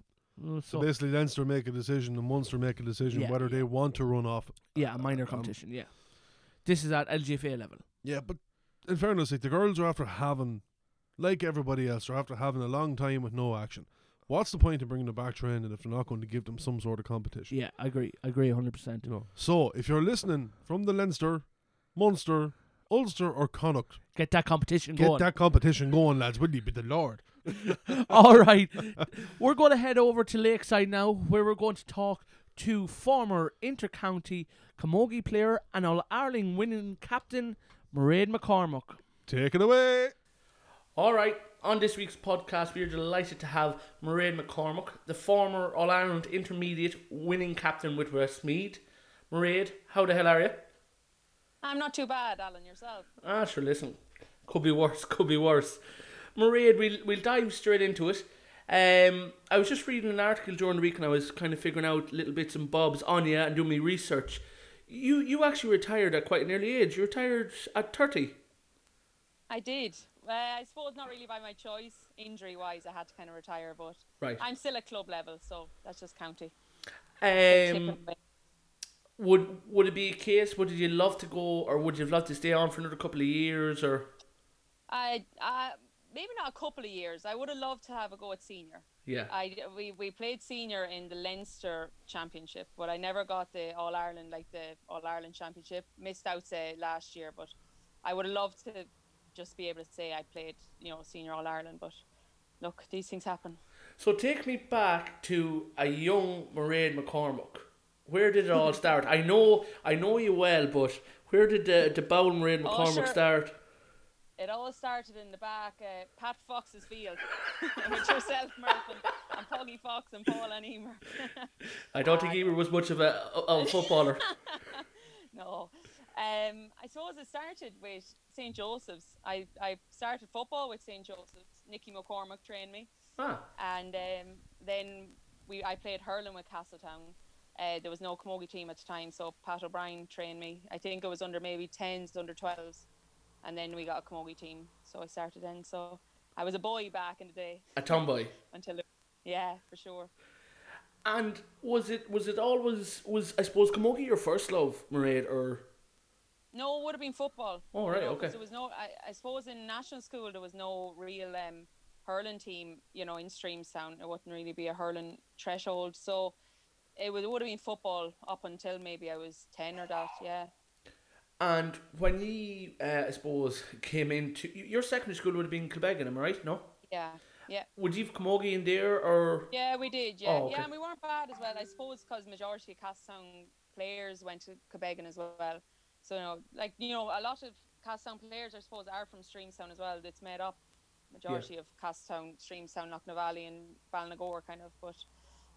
Uh, So So, basically, Leinster make a decision and Munster make a decision Yeah, whether yeah. they want to run off. yeah, a minor um, competition. Yeah. This is at LGFA level. Yeah, but in fairness, like the girls are after having, like everybody else, are after having a long time with no action. What's the point of bringing them back training if they're not going to give them some sort of competition? Yeah, I agree. I agree 100%. You know. So if you're listening from the Leinster, Munster, Ulster, or Connacht, Get that competition going. get going. that competition going, lads. Will you be the Lord? All right. We're going to head over to Lakeside now, where we're going to talk to former intercounty Camogie player and All Ireland winning captain, Mairead McCormack. Take it away. All right. On this week's podcast, we are delighted to have Mairead McCormack, the former All Ireland intermediate winning captain with Westmeath. Mairead, how the hell are you? I'm not too bad, Alan. Yourself? Ah, sure, listen. Could be worse, could be worse. Mairead, we'll, we'll dive straight into it. Um, I was just reading an article during the week and I was kind of figuring out little bits and bobs on you and doing my research. You you actually retired at quite an early age. You retired at 30. I did. Uh, I suppose not really by my choice. Injury wise, I had to kind of retire, but Right. I'm still at club level, so that's just county. Um, would would it be a case? Would you love to go, or would you love to stay on for another couple of years, or I uh, maybe not a couple of years. I would have loved to have a go at senior. yeah? I we, we played senior in the Leinster Championship, but I never got the All Ireland like the All Ireland Championship. Missed out say last year, but I would have loved to just be able to say I played you know senior All Ireland. But look, these things happen. So take me back to a young Mairead McCormack. Where did it all start? I know I know you well, but where did the the bowl Mairead Oh, McCormack sure. start? It all started in the back, uh, Pat Fox's field, with yourself, Murphy, and, Poggy Fox and Paul and Emer. I don't think Emer was much of a, a footballer. no. Um, I suppose it started with St. Joseph's. I, I started football with St. Joseph's. Nicky McCormack trained me. ah, And um, then we I played hurling with Castletown. Uh, there was no camogie team at the time, so Pat O'Brien trained me. I think it was under maybe 10s, under 12s. And then we got a camogie team, so I started then. So I was a boy back in the day a tomboy. until, it, yeah, for sure. And was it was it always was I suppose Camogie your first love, Mairead, or No, it would have been football. Oh, you right, know, 'cause okay. There was no. I, I suppose in national school there was no real um, hurling team. You know, in Streamstown it wouldn't really be a hurling threshold. So it would, it would have been football up until maybe I was ten or that. Yeah. And when you uh, I suppose came into your secondary school would have been Quebec, am I right? No, Yeah. Yeah. would you have Camogie in there or Yeah, we did. Yeah, Oh, okay. yeah, and we weren't bad as well. I suppose because majority of Castletown players went to Quebegan as well. So you know, like you know, a lot of Castletown players, I suppose, are from Streamstown as well. It's made up majority of Castletown, Streamstown, Knocknavalley, and Ballinagore kind of. But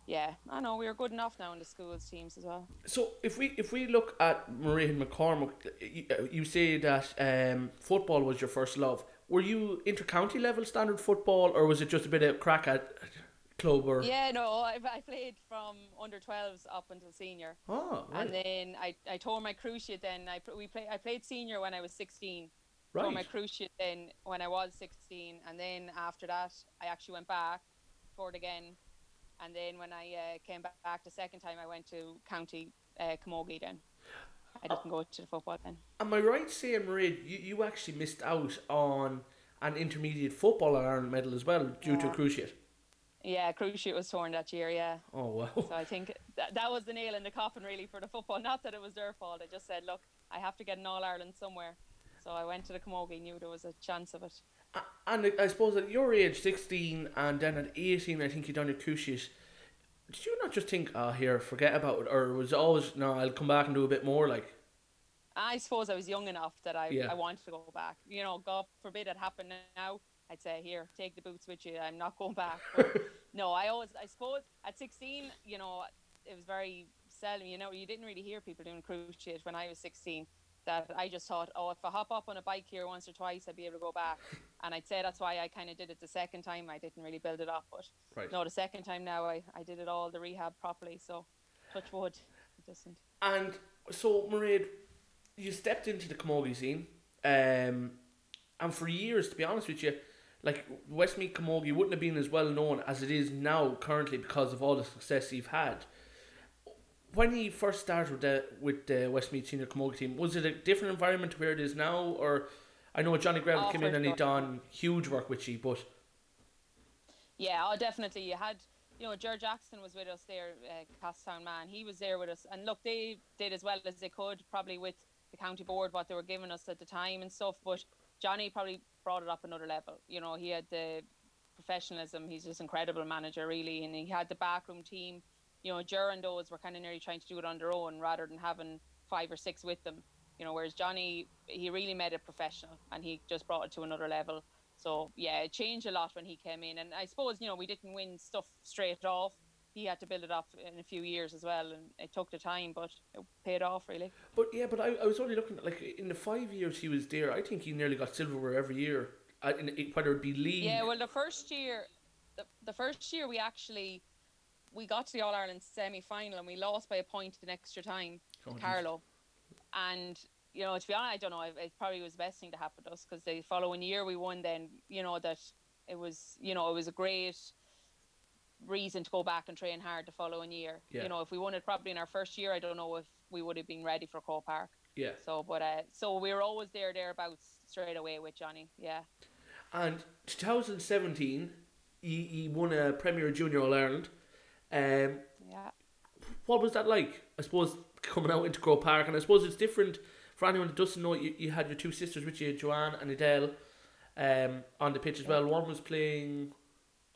yeah, I know we are good enough now in the schools teams as well. So if we if we look at Mairead McCormack, you, you say that um, football was your first love. Were you intercounty level standard football, or was it just a bit of crack at club or? Yeah, no, I, I played from under 12s up until senior. Oh, right. And then I, I tore my cruciate then. I, we play, I played senior when I was 16. Right. Tore my cruciate then when I was 16. And then after that, I actually went back Waterford again, and then when I uh, came back, back the second time, I went to County uh, Camogie. Then I didn't go to the football then. Am I right saying, Mairead, you, you actually missed out on an intermediate football Ireland medal as well due to a Yeah. cruciate? Yeah, cruciate was torn that year. Yeah. Oh wow! So I think that, that was the nail in the coffin really for the football. Not that it was their fault. I just said, look, I have to get an All Ireland somewhere. So I went to the Camogie, knew there was a chance of it. And I suppose at your age, 16, and then at 18, I think you done your cruciate. Did you not just think, oh, here, forget about it? Or was it always, no, I'll come back and do a bit more? Like, I suppose I was young enough that I, Yeah. I wanted to go back. You know, God forbid it happened now. I'd say, here, take the boots with you. I'm not going back. No, I always, I suppose at 16, you know, it was very seldom, you know, you didn't really hear people doing cruciate when I was 16. That I just thought, oh, if I hop up on a bike here once or twice, I'd be able to go back. And I'd say that's why I kind of did it the second time. I didn't really build it up. But Right. no, the second time now, I, I did it all, the rehab properly. So touch wood, it doesn't. and so, Mairead, you stepped into the camogie scene. Um, and for years, to be honest with you, like Westmeath Camogie wouldn't have been as well known as it is now currently because of all the success you've had. When you first started with the with the Westmeath senior camogie team, was it a different environment to where it is now, or I know Johnny Greville Oh, came in and he done huge work with you, but Yeah, oh, definitely. You had, you know, George Jackson was with us there, uh, Castletown man. He was there with us, and look, they did as well as they could, probably with the county board what they were giving us at the time and stuff. But Johnny probably brought it up another level. You know, he had the professionalism. He's just incredible manager, really, and he had the backroom team. You know, during those were kind of nearly trying to do it on their own rather than having five or six with them. You know, whereas Johnny, he really made it professional, and he just brought it to another level. So yeah, it changed a lot when he came in, and I suppose you know we didn't win stuff straight off. He had to build it up in a few years as well, and it took the time, but it paid off really. but yeah, but I, I was only looking at like in the five years he was there, I think he nearly got silverware every year, uh, whether it be league. Yeah, well, the first year, the, the first year we actually we got to the All Ireland semi final and we lost by a point in extra time to geez. Carlow, and you know to be honest, I don't know. It, it probably was the best thing to happen to us because the following year we won. Then you know that it was you know it was a great reason to go back and train hard the following year. Yeah. You know, if we won it probably in our first year, I don't know if we would have been ready for Croke Park. yeah. So, but uh, so we were always there thereabouts straight away with Johnny. Yeah. And 2017, he, he won a Premier Junior All Ireland. Um, Yeah. what was that like? I suppose coming out into Croke Park, and I suppose it's different for anyone that doesn't know. You, you had your two sisters with you, Joanne and Adele, um, on the pitch as well. One was playing,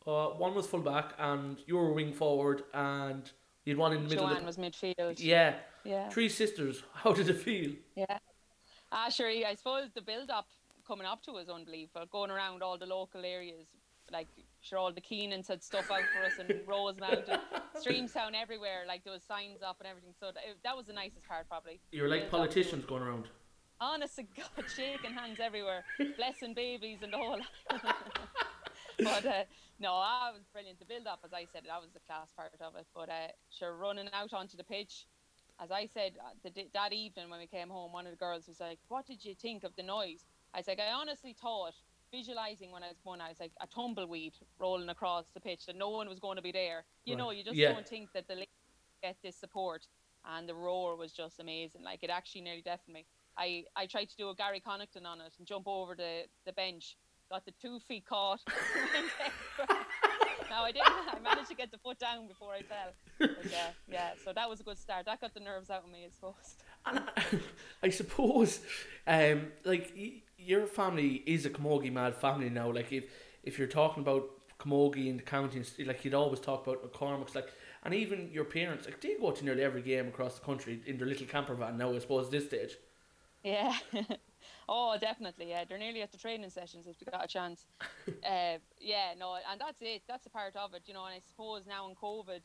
uh, one was full back, and you were wing forward, and you'd one in the middle. Joanne was midfield. yeah, Yeah. three sisters. How did it feel? Yeah. Ah, sure. I suppose the build up coming up to was unbelievable. Going around all the local areas, like sure all the Keenans had stuff out for us and Rose Mountain, Streamstown everywhere. Like there was signs up and everything. So that, that was the nicest part, probably. Like Build up to it. politicians going around. Honest to God, shaking hands everywhere, blessing babies and the whole. but uh, no, that was brilliant. The build up, as I said, that was the class part of it. But uh, sure, running out onto the pitch, as I said uh, the, that evening when we came home, one of the girls was like, "What did you think of the noise?" I was like, "I honestly thought." Visualizing when I was born, I was like a tumbleweed rolling across the pitch, that no one was going to be there. You Right. know, you just Yeah. don't think that the get this support, and the roar was just amazing. Like it actually nearly deafened me. I, I tried to do a Gary Connaughton on it and jump over the, the bench. Got the two feet caught. no, I didn't. I managed to get the foot down before I fell. But yeah, yeah. So that was a good start. That got the nerves out of me, I suppose. And I, I suppose, um, like your family is a camogie mad family now. Like if if you're talking about camogie in the county, like you'd always talk about McCormack's, like, and even your parents, like they go to nearly every game across the country in their little camper van now. I suppose at this stage. Yeah. oh, definitely. Yeah, they're nearly at the training sessions if they got a chance. uh, yeah, no, and that's it. That's a part of it, you know. And I suppose now in COVID,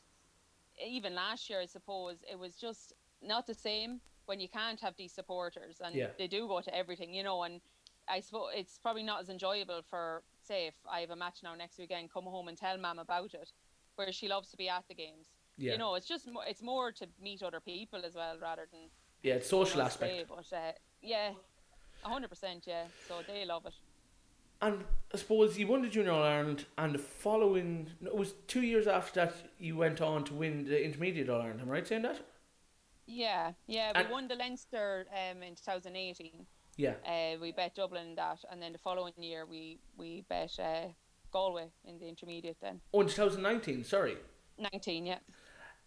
even last year, I suppose it was just not the same when you can't have these supporters, and Yeah. they do go to everything, you know. And I suppose it's probably not as enjoyable for, say, if I have a match now next weekend, come home and tell mum about it, where she loves to be at the games. Yeah. You know, it's just more, it's more to meet other people as well rather than Yeah, it's social I'll aspect. say, but uh, yeah, hundred percent, yeah. So they love it. And I suppose you won the Junior All Ireland, and the following, no, it was two years after that you went on to win the Intermediate All Ireland. Am I right saying that? Yeah, yeah. We And- won the Leinster um, in 2018. Yeah. Uh, we bet Dublin in that, and then the following year we we bet uh, Galway in the intermediate. Then Oh, in 2019, sorry. 19, yeah.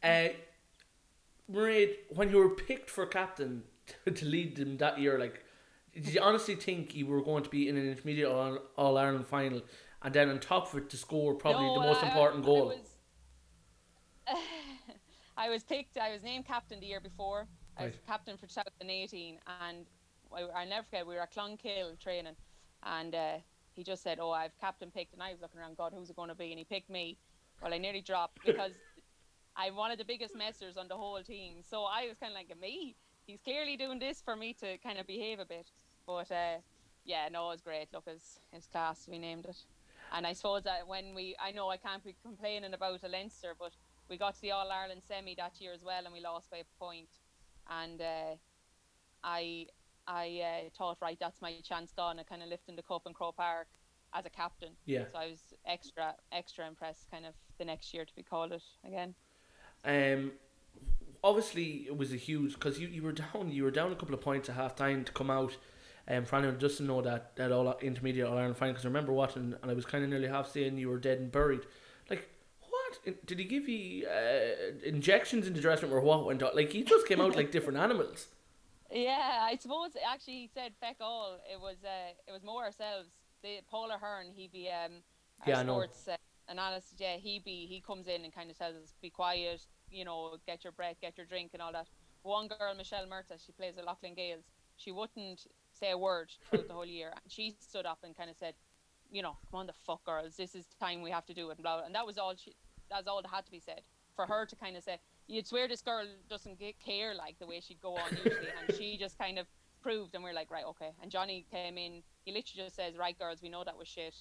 Uh, Mairead, when you were picked for captain to, to lead them that year, like, did you honestly think you were going to be in an intermediate All, All Ireland final, and then on top of it to score probably No, the most I- important I goal? was- I was picked. I was named captain the year before. I was Right. captain for 2018, and I, I never forget. We were at Clonkill training, and uh, he just said, "Oh, I've captain picked," and I was looking around, God, who's it going to be? And he picked me. Well, I nearly dropped because I'm one of the biggest messers on the whole team. So I was kind of like, me. He's clearly doing this for me to kind of behave a bit. But uh, yeah, no, it was great. Look, his it's class. We named it. And I suppose that when we, I know I can't be complaining about a Leinster, but we got to the All Ireland semi that year as well, and we lost by a point. And uh, I, I uh, thought, right, that's my chance gone. I kind of lifting the cup in Croke Park as a captain. Yeah. So I was extra, extra impressed, kind of the next year to be called it again. Um, obviously it was a huge because you, you were down you were down a couple of points at half time to come out. Um, for anyone just to know that that all intermediate All Ireland final because I remember watching and I was kind of nearly half saying you were dead and buried. Like what did he give you uh, injections in the dressing room or what went on? Like he just came out like different animals. Yeah, I suppose actually he said feck all. It was uh, it was more ourselves. The Paul Ahern, he be um our Yeah, sports uh, analyst. Yeah, he be he comes in and kind of tells us be quiet, you know, get your breath, get your drink, and all that. One girl, Michelle Murtagh, she plays with Lough Lene Gaels. She wouldn't say a word throughout the whole year, and she stood up and kind of said, you know, come on the fuck girls, this is time we have to do it, and blah. blah. And that was all she. That's all that had to be said for her to kind of say. You'd swear this girl doesn't get care like the way she'd go on usually, and she just kind of proved, and we're like, right, okay. And Johnny came in. He literally just says, right, girls, we know that was shit.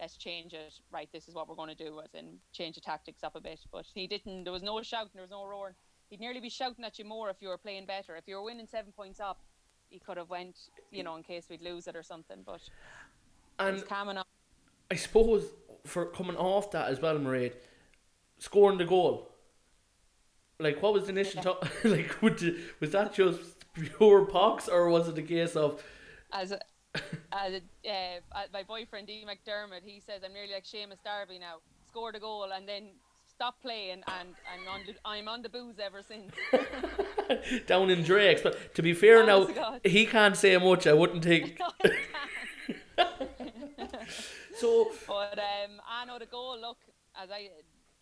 Let's change it. Right, this is what we're going to do, as in change the tactics up a bit. But he didn't. There was no shouting. There was no roaring. He'd nearly be shouting at you more if you were playing better. If you were winning seven points up, he could have went, you know, in case we'd lose it or something. But And calm enough. I suppose for coming off that as well, Mairead, scoring the goal. Like, what was the initial talk? like, was that just pure pox, or was it a case of as a, as a, uh, my boyfriend Dee McDermott, he says I'm nearly like Seamus Darby now. Scored a goal and then stopped playing, and I'm on the, I'm on the booze ever since. down in Drake's? But to be fair, now Honest to he can't say much. I wouldn't take so but um, I know the goal. Look, as I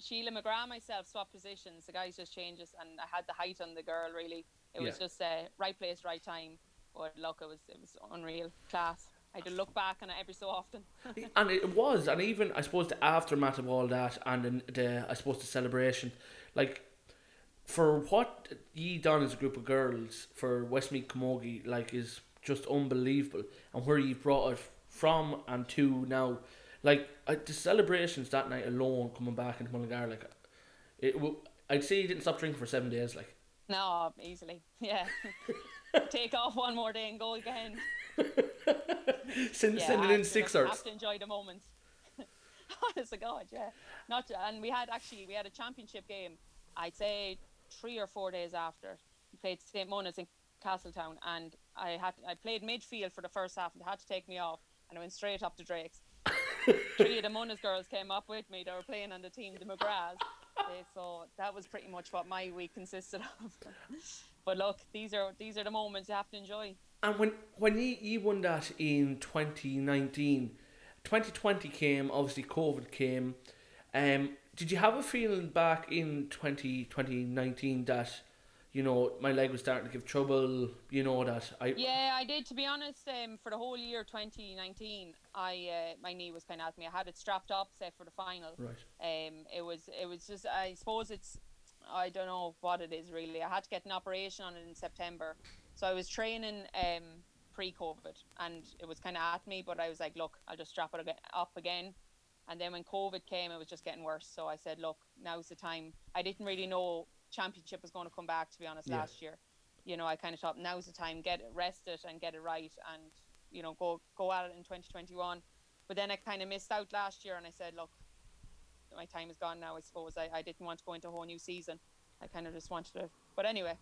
Sheila McGrath myself swapped positions. The guys just changes, and I had the height on the girl. Really, it was Yeah. just uh, right place, right time. But look, it was it was unreal class. I had to look back on it every so often. and it was, and even I suppose the aftermath of all that, and then the I suppose the celebration, like for what ye done as a group of girls for Westmeath Camogie, like is just unbelievable, and where you've brought it from and to now, like uh, the celebrations that night alone coming back into Mullingar, like it. w- I'd say you didn't stop drinking for seven days, like. No, easily, yeah. Take off one more day and go again. Send, Yeah, sending I in six I hearts. have to enjoy the moments. Honest to God, yeah. Not and we had actually we had a championship game. I'd say three or four days after we played St Mona's in Castletown, and I had I played midfield for the first half, and they had to take me off, and I went straight up to Drake's. Three of the Mona's girls came up with me. They were playing on the team, the McGraths. They, so that was pretty much what my week consisted of. but look, these are these are the moments you have to enjoy. And when when you, you won that in 2019, 2020 came, obviously COVID came. Um, did you have a feeling back in 20, 2019 that, you know, my leg was starting to give trouble, you know, that I... Yeah, I did. To be honest, um, for the whole year 2019, I uh, my knee was kind of at me. I had it strapped up, say for the final. Right. Um, it was it was just I suppose it's I don't know what it is really. I had to get an operation on it in September, so I was training um pre-COVID, and it was kind of at me. But I was like, look, I'll just strap it up again. And then when COVID came, it was just getting worse. So I said, look, now's the time. I didn't really know championship was going to come back. To be honest, Yeah. last year, you know, I kind of thought now's the time, get it, rest it, and get it right, and you know, go go at it in 2021. But then I kind of missed out last year, and I said, look, my time is gone now. I suppose I, I didn't want to go into a whole new season. I kind of just wanted to. But anyway,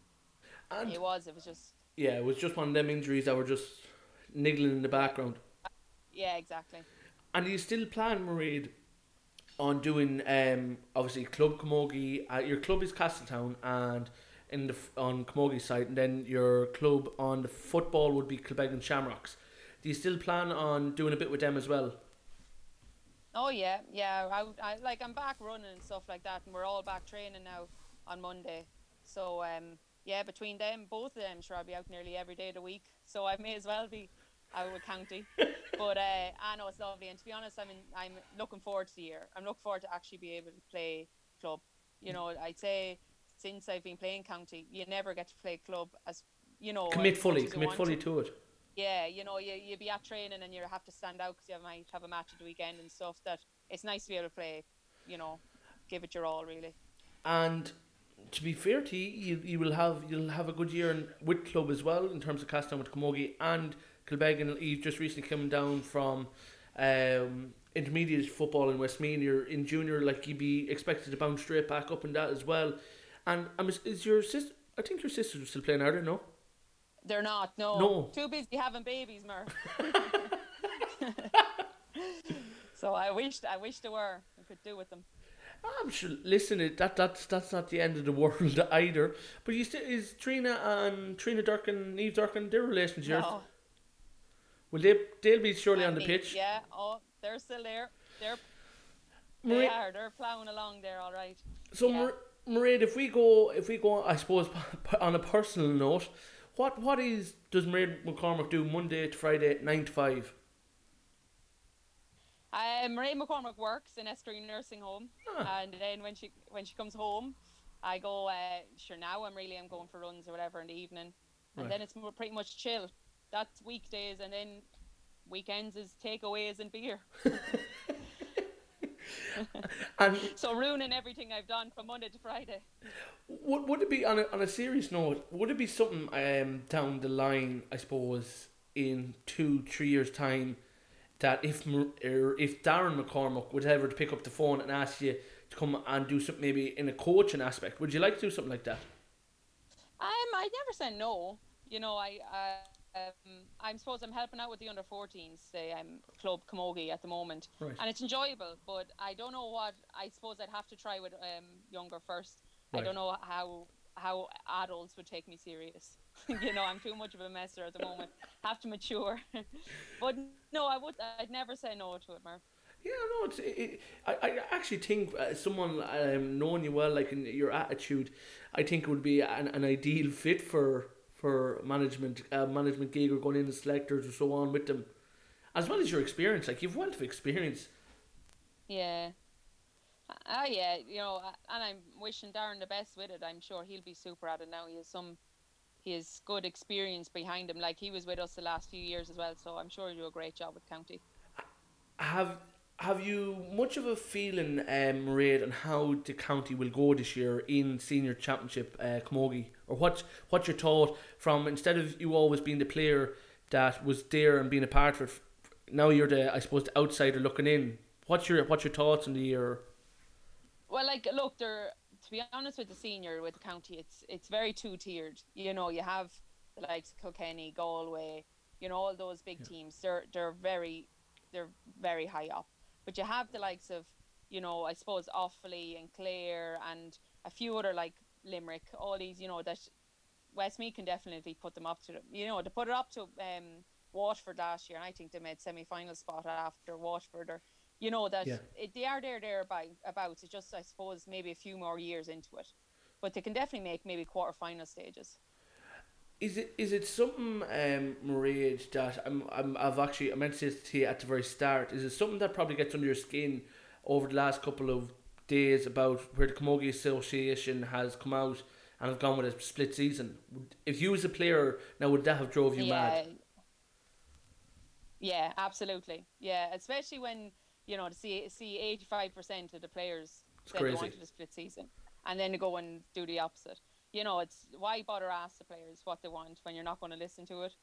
And it was. It was just. yeah, it was just one of them injuries that were just niggling in the background. Yeah, exactly. And you still plan, Mairead, on doing um obviously Club Camogie. Uh, your club is Castletown, and in the on Camogie side, and then your club on the football would be Kilbeggan Shamrocks. Do you still plan on doing a bit with them as well? Oh yeah, yeah. I, I like I'm back running and stuff like that, and we're all back training now on Monday. So um, yeah, between them, both of them, sure I'll be out nearly every day of the week. So I may as well be out with county. but uh, I know it's lovely, and to be honest, I'm in, I'm looking forward to the year. I'm looking forward to actually be able to play club. You know, I'd say since I've been playing county, you never get to play club as you know. commit fully, commit fully to. to it. Yeah, you know, you you be at training and you have to stand out because you might have a match at the weekend and stuff. That it's nice to be able to play. You know, give it your all, really. And to be fair to you, you, you will have you'll have a good year in, with club as well in terms of Castletown with Camogie and Kilbeggan. You've just recently come down from um, intermediate football in Westmeath. You're in junior, like you'd be expected to bounce straight back up in that as well. And um, is, is your sister? I think your sisters are still playing, are they? No. They're not. No. No. Too busy having babies, Mer. so I wished I wish they were. I could do with them. I'm sure. Listen, it that that's that's not the end of the world either. But you still is Trina and Trina Durkin, Eve Durkin, their relations yours. No. Will they? They'll be surely I on the pitch. Yeah. Oh, they're still there. They're Marie- they are. They're plowing along there, all right. So, Yeah. Mairead, if we go, if we go, I suppose on a personal note, what what is does Mairead McCormack do Monday to Friday, nine to five? Um, Mairead McCormack works in Eskreen Nursing Home, Ah. and then when she when she comes home, I go. Uh, sure, now I'm really I'm going for runs or whatever in the evening, and Right. then it's more, pretty much chill. That's weekdays, and then weekends is takeaways and beer. And So ruining everything I've done from Monday to Friday. would would it be on a on a serious note? Would it be something um down the line? I suppose in two three years time, that if or if Darren McCormick would ever to pick up the phone and ask you to come and do something maybe in a coaching aspect, would you like to do something like that? Um, I never said no. You know, I, I um, I'm suppose I'm helping out with the under 14s. Say I'm club Camogie at the moment, Right. and it's enjoyable. But I don't know what. I suppose I'd have to try with um younger first. I don't know how how adults would take me serious. you know, I'm too much of a messer at the moment. have to mature. but no, I would. I'd never say no to it, Murph. Yeah, no, it's. It, it, I, I actually think uh, someone um, knowing you well, like in your attitude, I think it would be an, an ideal fit for for management, uh, management gig or going in as selectors or so on with them, as well as your experience. Like you've wealth of experience. Yeah. Ah, yeah, you know, and I'm wishing Darren the best with it. I'm sure he'll be super at it now. He has some, he has good experience behind him. Like he was with us the last few years as well, so I'm sure he'll do a great job with County. Have Have you much of a feeling, um, on how the county will go this year in senior championship uh, camogie, or what what you're taught from instead of you always being the player that was there and being a part of it, now you're the I suppose the outsider looking in. What's your what's your thoughts on the year? Well, like, look, they're to be honest with the senior with the county, it's it's very two tiered. You know, you have the likes of Kilkenny, Galway, you know, all those big teams. They're they're very they're very high up. But you have the likes of, you know, I suppose Offaly and Clare and a few other like Limerick, all these, you know, that Westmeath can definitely put them up to, you know, to put it up to um, Waterford last year, and I think they made semi final spot after Waterford or you know that Yeah. it, they are there there by about it's just I suppose maybe a few more years into it, but they can definitely make maybe quarter final stages. Is it is it something, um, Mairead, that I'm, I'm I've actually I meant to say this to you at the very start. Is it something that probably gets under your skin over the last couple of days about where the Camogie Association has come out and have gone with a split season? If you was a player now, would that have drove you mad? Yeah, absolutely. Yeah, especially when you know to see see eighty five percent of the players It's said crazy. they wanted a split season, and then to go and do the opposite. You know, it's why bother ask the players what they want when you're not going to listen to it.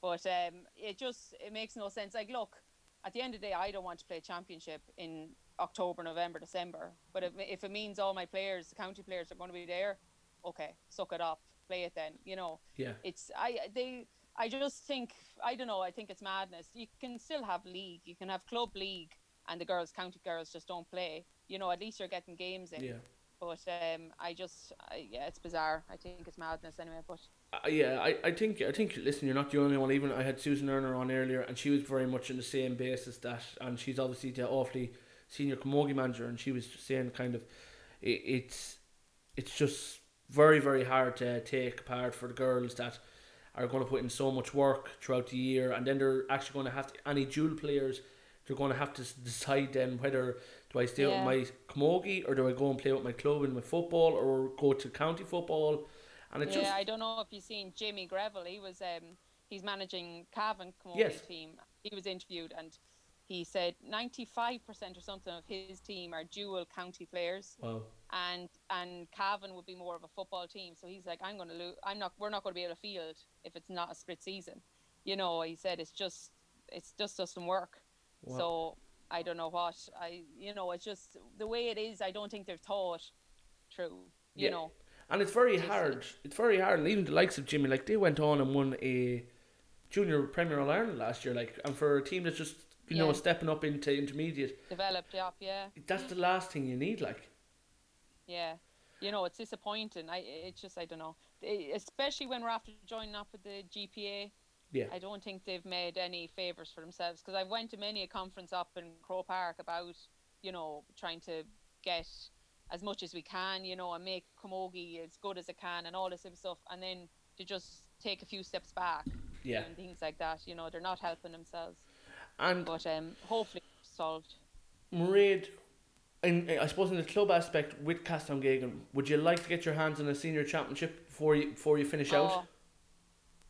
But um, it just it makes no sense. Like, look, at the end of the day, I don't want to play championship in October, November, December. But if, if it means all my players, the county players, are going to be there, okay, suck it up, play it then. You know, Yeah. it's I they I just think I don't know. I think it's madness. You can still have league, you can have club league, and the girls, county girls, just don't play. You know, at least you're getting games in. Yeah. But um, I just I, yeah, it's bizarre. I think it's madness anyway. But Uh, yeah, I, I think I think listen, you're not the only one. Even I had Susan Earner on earlier, and she was very much on the same basis that, and she's obviously the Offaly senior camogie manager, and she was saying kind of, it, it's it's just very very hard to take apart for the girls that are going to put in so much work throughout the year, and then they're actually going to have to any dual players. They're going to have to decide then whether do I stay Yeah. with my camogie or do I go and play with my club in my football or go to county football, and it just yeah, just I don't know if you've seen Jimmy Greville. He was um he's managing Cavan Camogie Yes. team. He was interviewed and he said ninety five percent or something of his team are dual county players. wow. and and Cavan would be more of a football team. So he's like, I'm going to lose. I'm not. We're not going to be able to field if it's not a split season. You know, he said it's just it's just doesn't work. Wow. So I don't know what I. You know, it's just the way it is. I don't think they've thought through. You Yeah. know. And it's very uh, hard. It's very hard, and even the likes of Jimmy, like they went on and won a junior Premier All Ireland last year. Like, and for a team that's just you know stepping up into intermediate, Developed up, yeah, that's the last thing you need. Like, yeah. You know, it's disappointing. I, it's just, I don't know. Especially when we're after joining up with the GPA. yeah, I don't think they've made any favors for themselves because I've went to many a conference up in Croke Park about you know trying to get as much as we can, you know, and make Camogie as good as it can and all this type of stuff, and then to just take a few steps back yeah, and things like that. You know, they're not helping themselves, and but um, hopefully solved. Mairead, in I suppose in the club aspect with Castletown Geoghegan, would you like to get your hands on a senior championship before you before you finish Oh, out?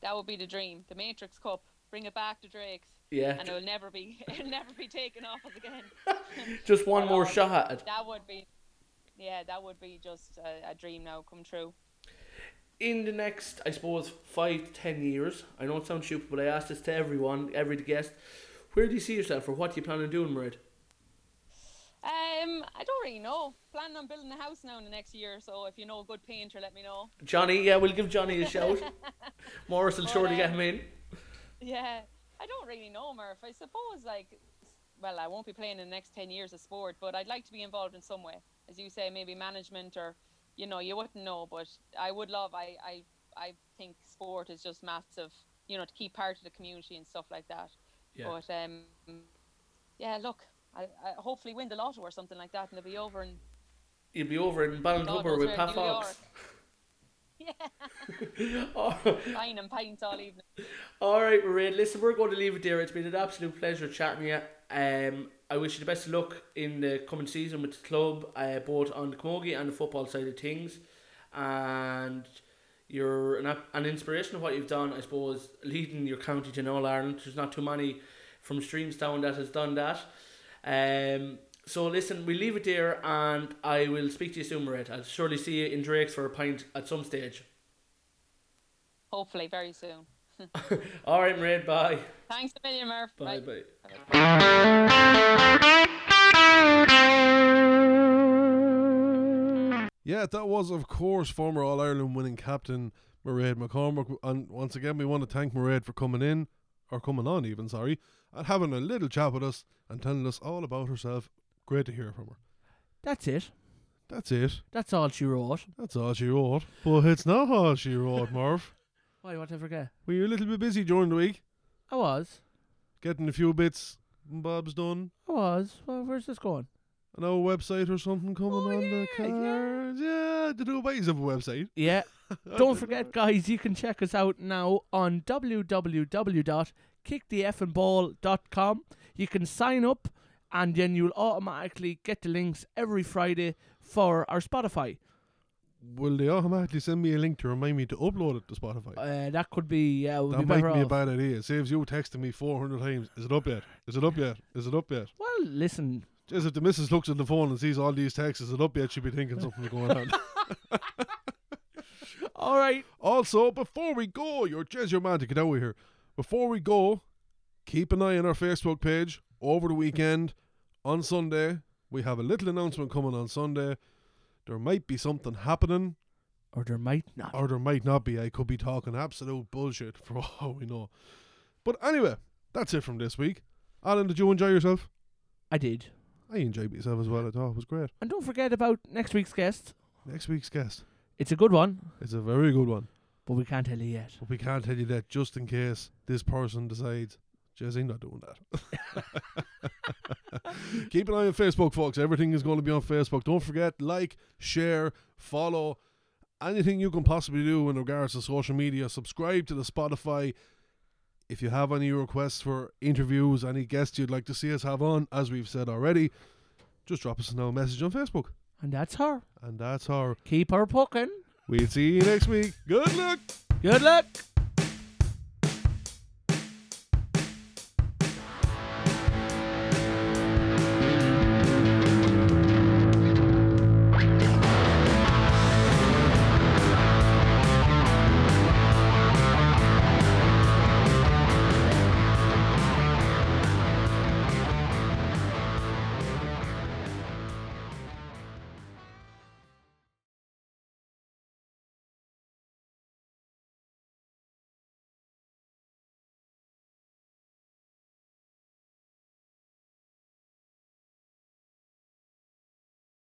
that would be the dream. The Matrix Cup, bring it back to Drake's, Yeah, and it'll never be, it'll never be taken off us again. just one more shot at it. That would be, yeah, that would be just a, a dream now come true. in the next, I suppose, five to ten years, I know it sounds stupid, but I ask this to everyone, every guest. Where do you see yourself, or what do you plan on doing, Mairead? Um, I don't really know. Planning on building a house now in the next year, so if you know a good painter, let me know. Johnny, yeah, we'll give Johnny a shout. Morris will surely get um, him in. Yeah, I don't really know, Murph. I suppose like, well, I won't be playing in the next ten years of sport, but I'd like to be involved in some way, as you say, maybe management or, you know, you wouldn't know, but I would love. I I I think sport is just massive. You know, to keep part of the community and stuff like that. Yeah. But um, yeah, look, I, I hopefully win the lotto or something like that, and it'll be over and You'll be over in Ballintubber with Pat Fox. Yeah, wine and pints all evening. All right, Mairead. Listen, we're going to leave it there. It's been an absolute pleasure chatting to you. Um, I wish you the best of luck in the coming season with the club, uh, both on the camogie and the football side of things. And you're an, an inspiration of what you've done, I suppose, leading your county to All Ireland. There's not too many from Streamstown that has done that. Um, so listen, we leave it there, and I will speak to you soon, Mairead. I'll surely see you in Drake's for a pint at some stage. Hopefully, very soon. All right, Mairead. Bye. Thanks a million, Murph. Bye. Bye. Yeah, that was, of course, former All Ireland winning captain Mairead McCormack. And once again, we want to thank Mairead for coming in, or coming on, even, sorry, and having a little chat with us and telling us all about herself. Great to hear from her. That's it. That's it. That's all she wrote. That's all she wrote. But it's not all she wrote, Marv. Why? What did I forget? Were you a little bit busy during the week? I was. Getting a few bits and bobs done? I was. Well, where's this going? An old website or something coming Oh, on the yeah, yeah. cards? Yeah, the Dubai's have a website. Yeah. Don't forget, guys, you can check us out now on www.kicktheffandball.com. You can sign up, and then you'll automatically get the links every Friday for our Spotify. Will they automatically send me a link to remind me to upload it to Spotify? Uh, that could be. Yeah, that be might be a bad idea. It saves you texting me 400 times. Is it up yet? Is it up yet? Is it up yet? Well, listen. Just if the missus looks at the phone and sees all these texts, it up yet? She'd be thinking something's going on. All right. Also, before we go, you're Jez, your man to get out of here. Before we go, keep an eye on our Facebook page. over the weekend. On Sunday, we have a little announcement coming on Sunday. There might be something happening, Or there might not. or there might not be. I could be talking absolute bullshit for all we know. But anyway, that's it from this week. Alan, did you enjoy yourself? I did. I enjoyed myself as well. I thought it was great. And don't forget about next week's guest. Next week's guest. It's a good one, It's a very good one. but we can't tell you yet. But we can't tell you that just in case this person decides, Jez, I'm not doing that. Keep an eye on Facebook, folks. Everything is going to be on Facebook. Don't forget, like, share, follow, anything you can possibly do in regards to social media. Subscribe to the Spotify. If you have any requests for interviews, any guests you'd like to see us have on, as we've said already, just drop us a message on Facebook. And that's her. And that's our. Keep her pucking. We'll see you next week. Good luck. Good luck.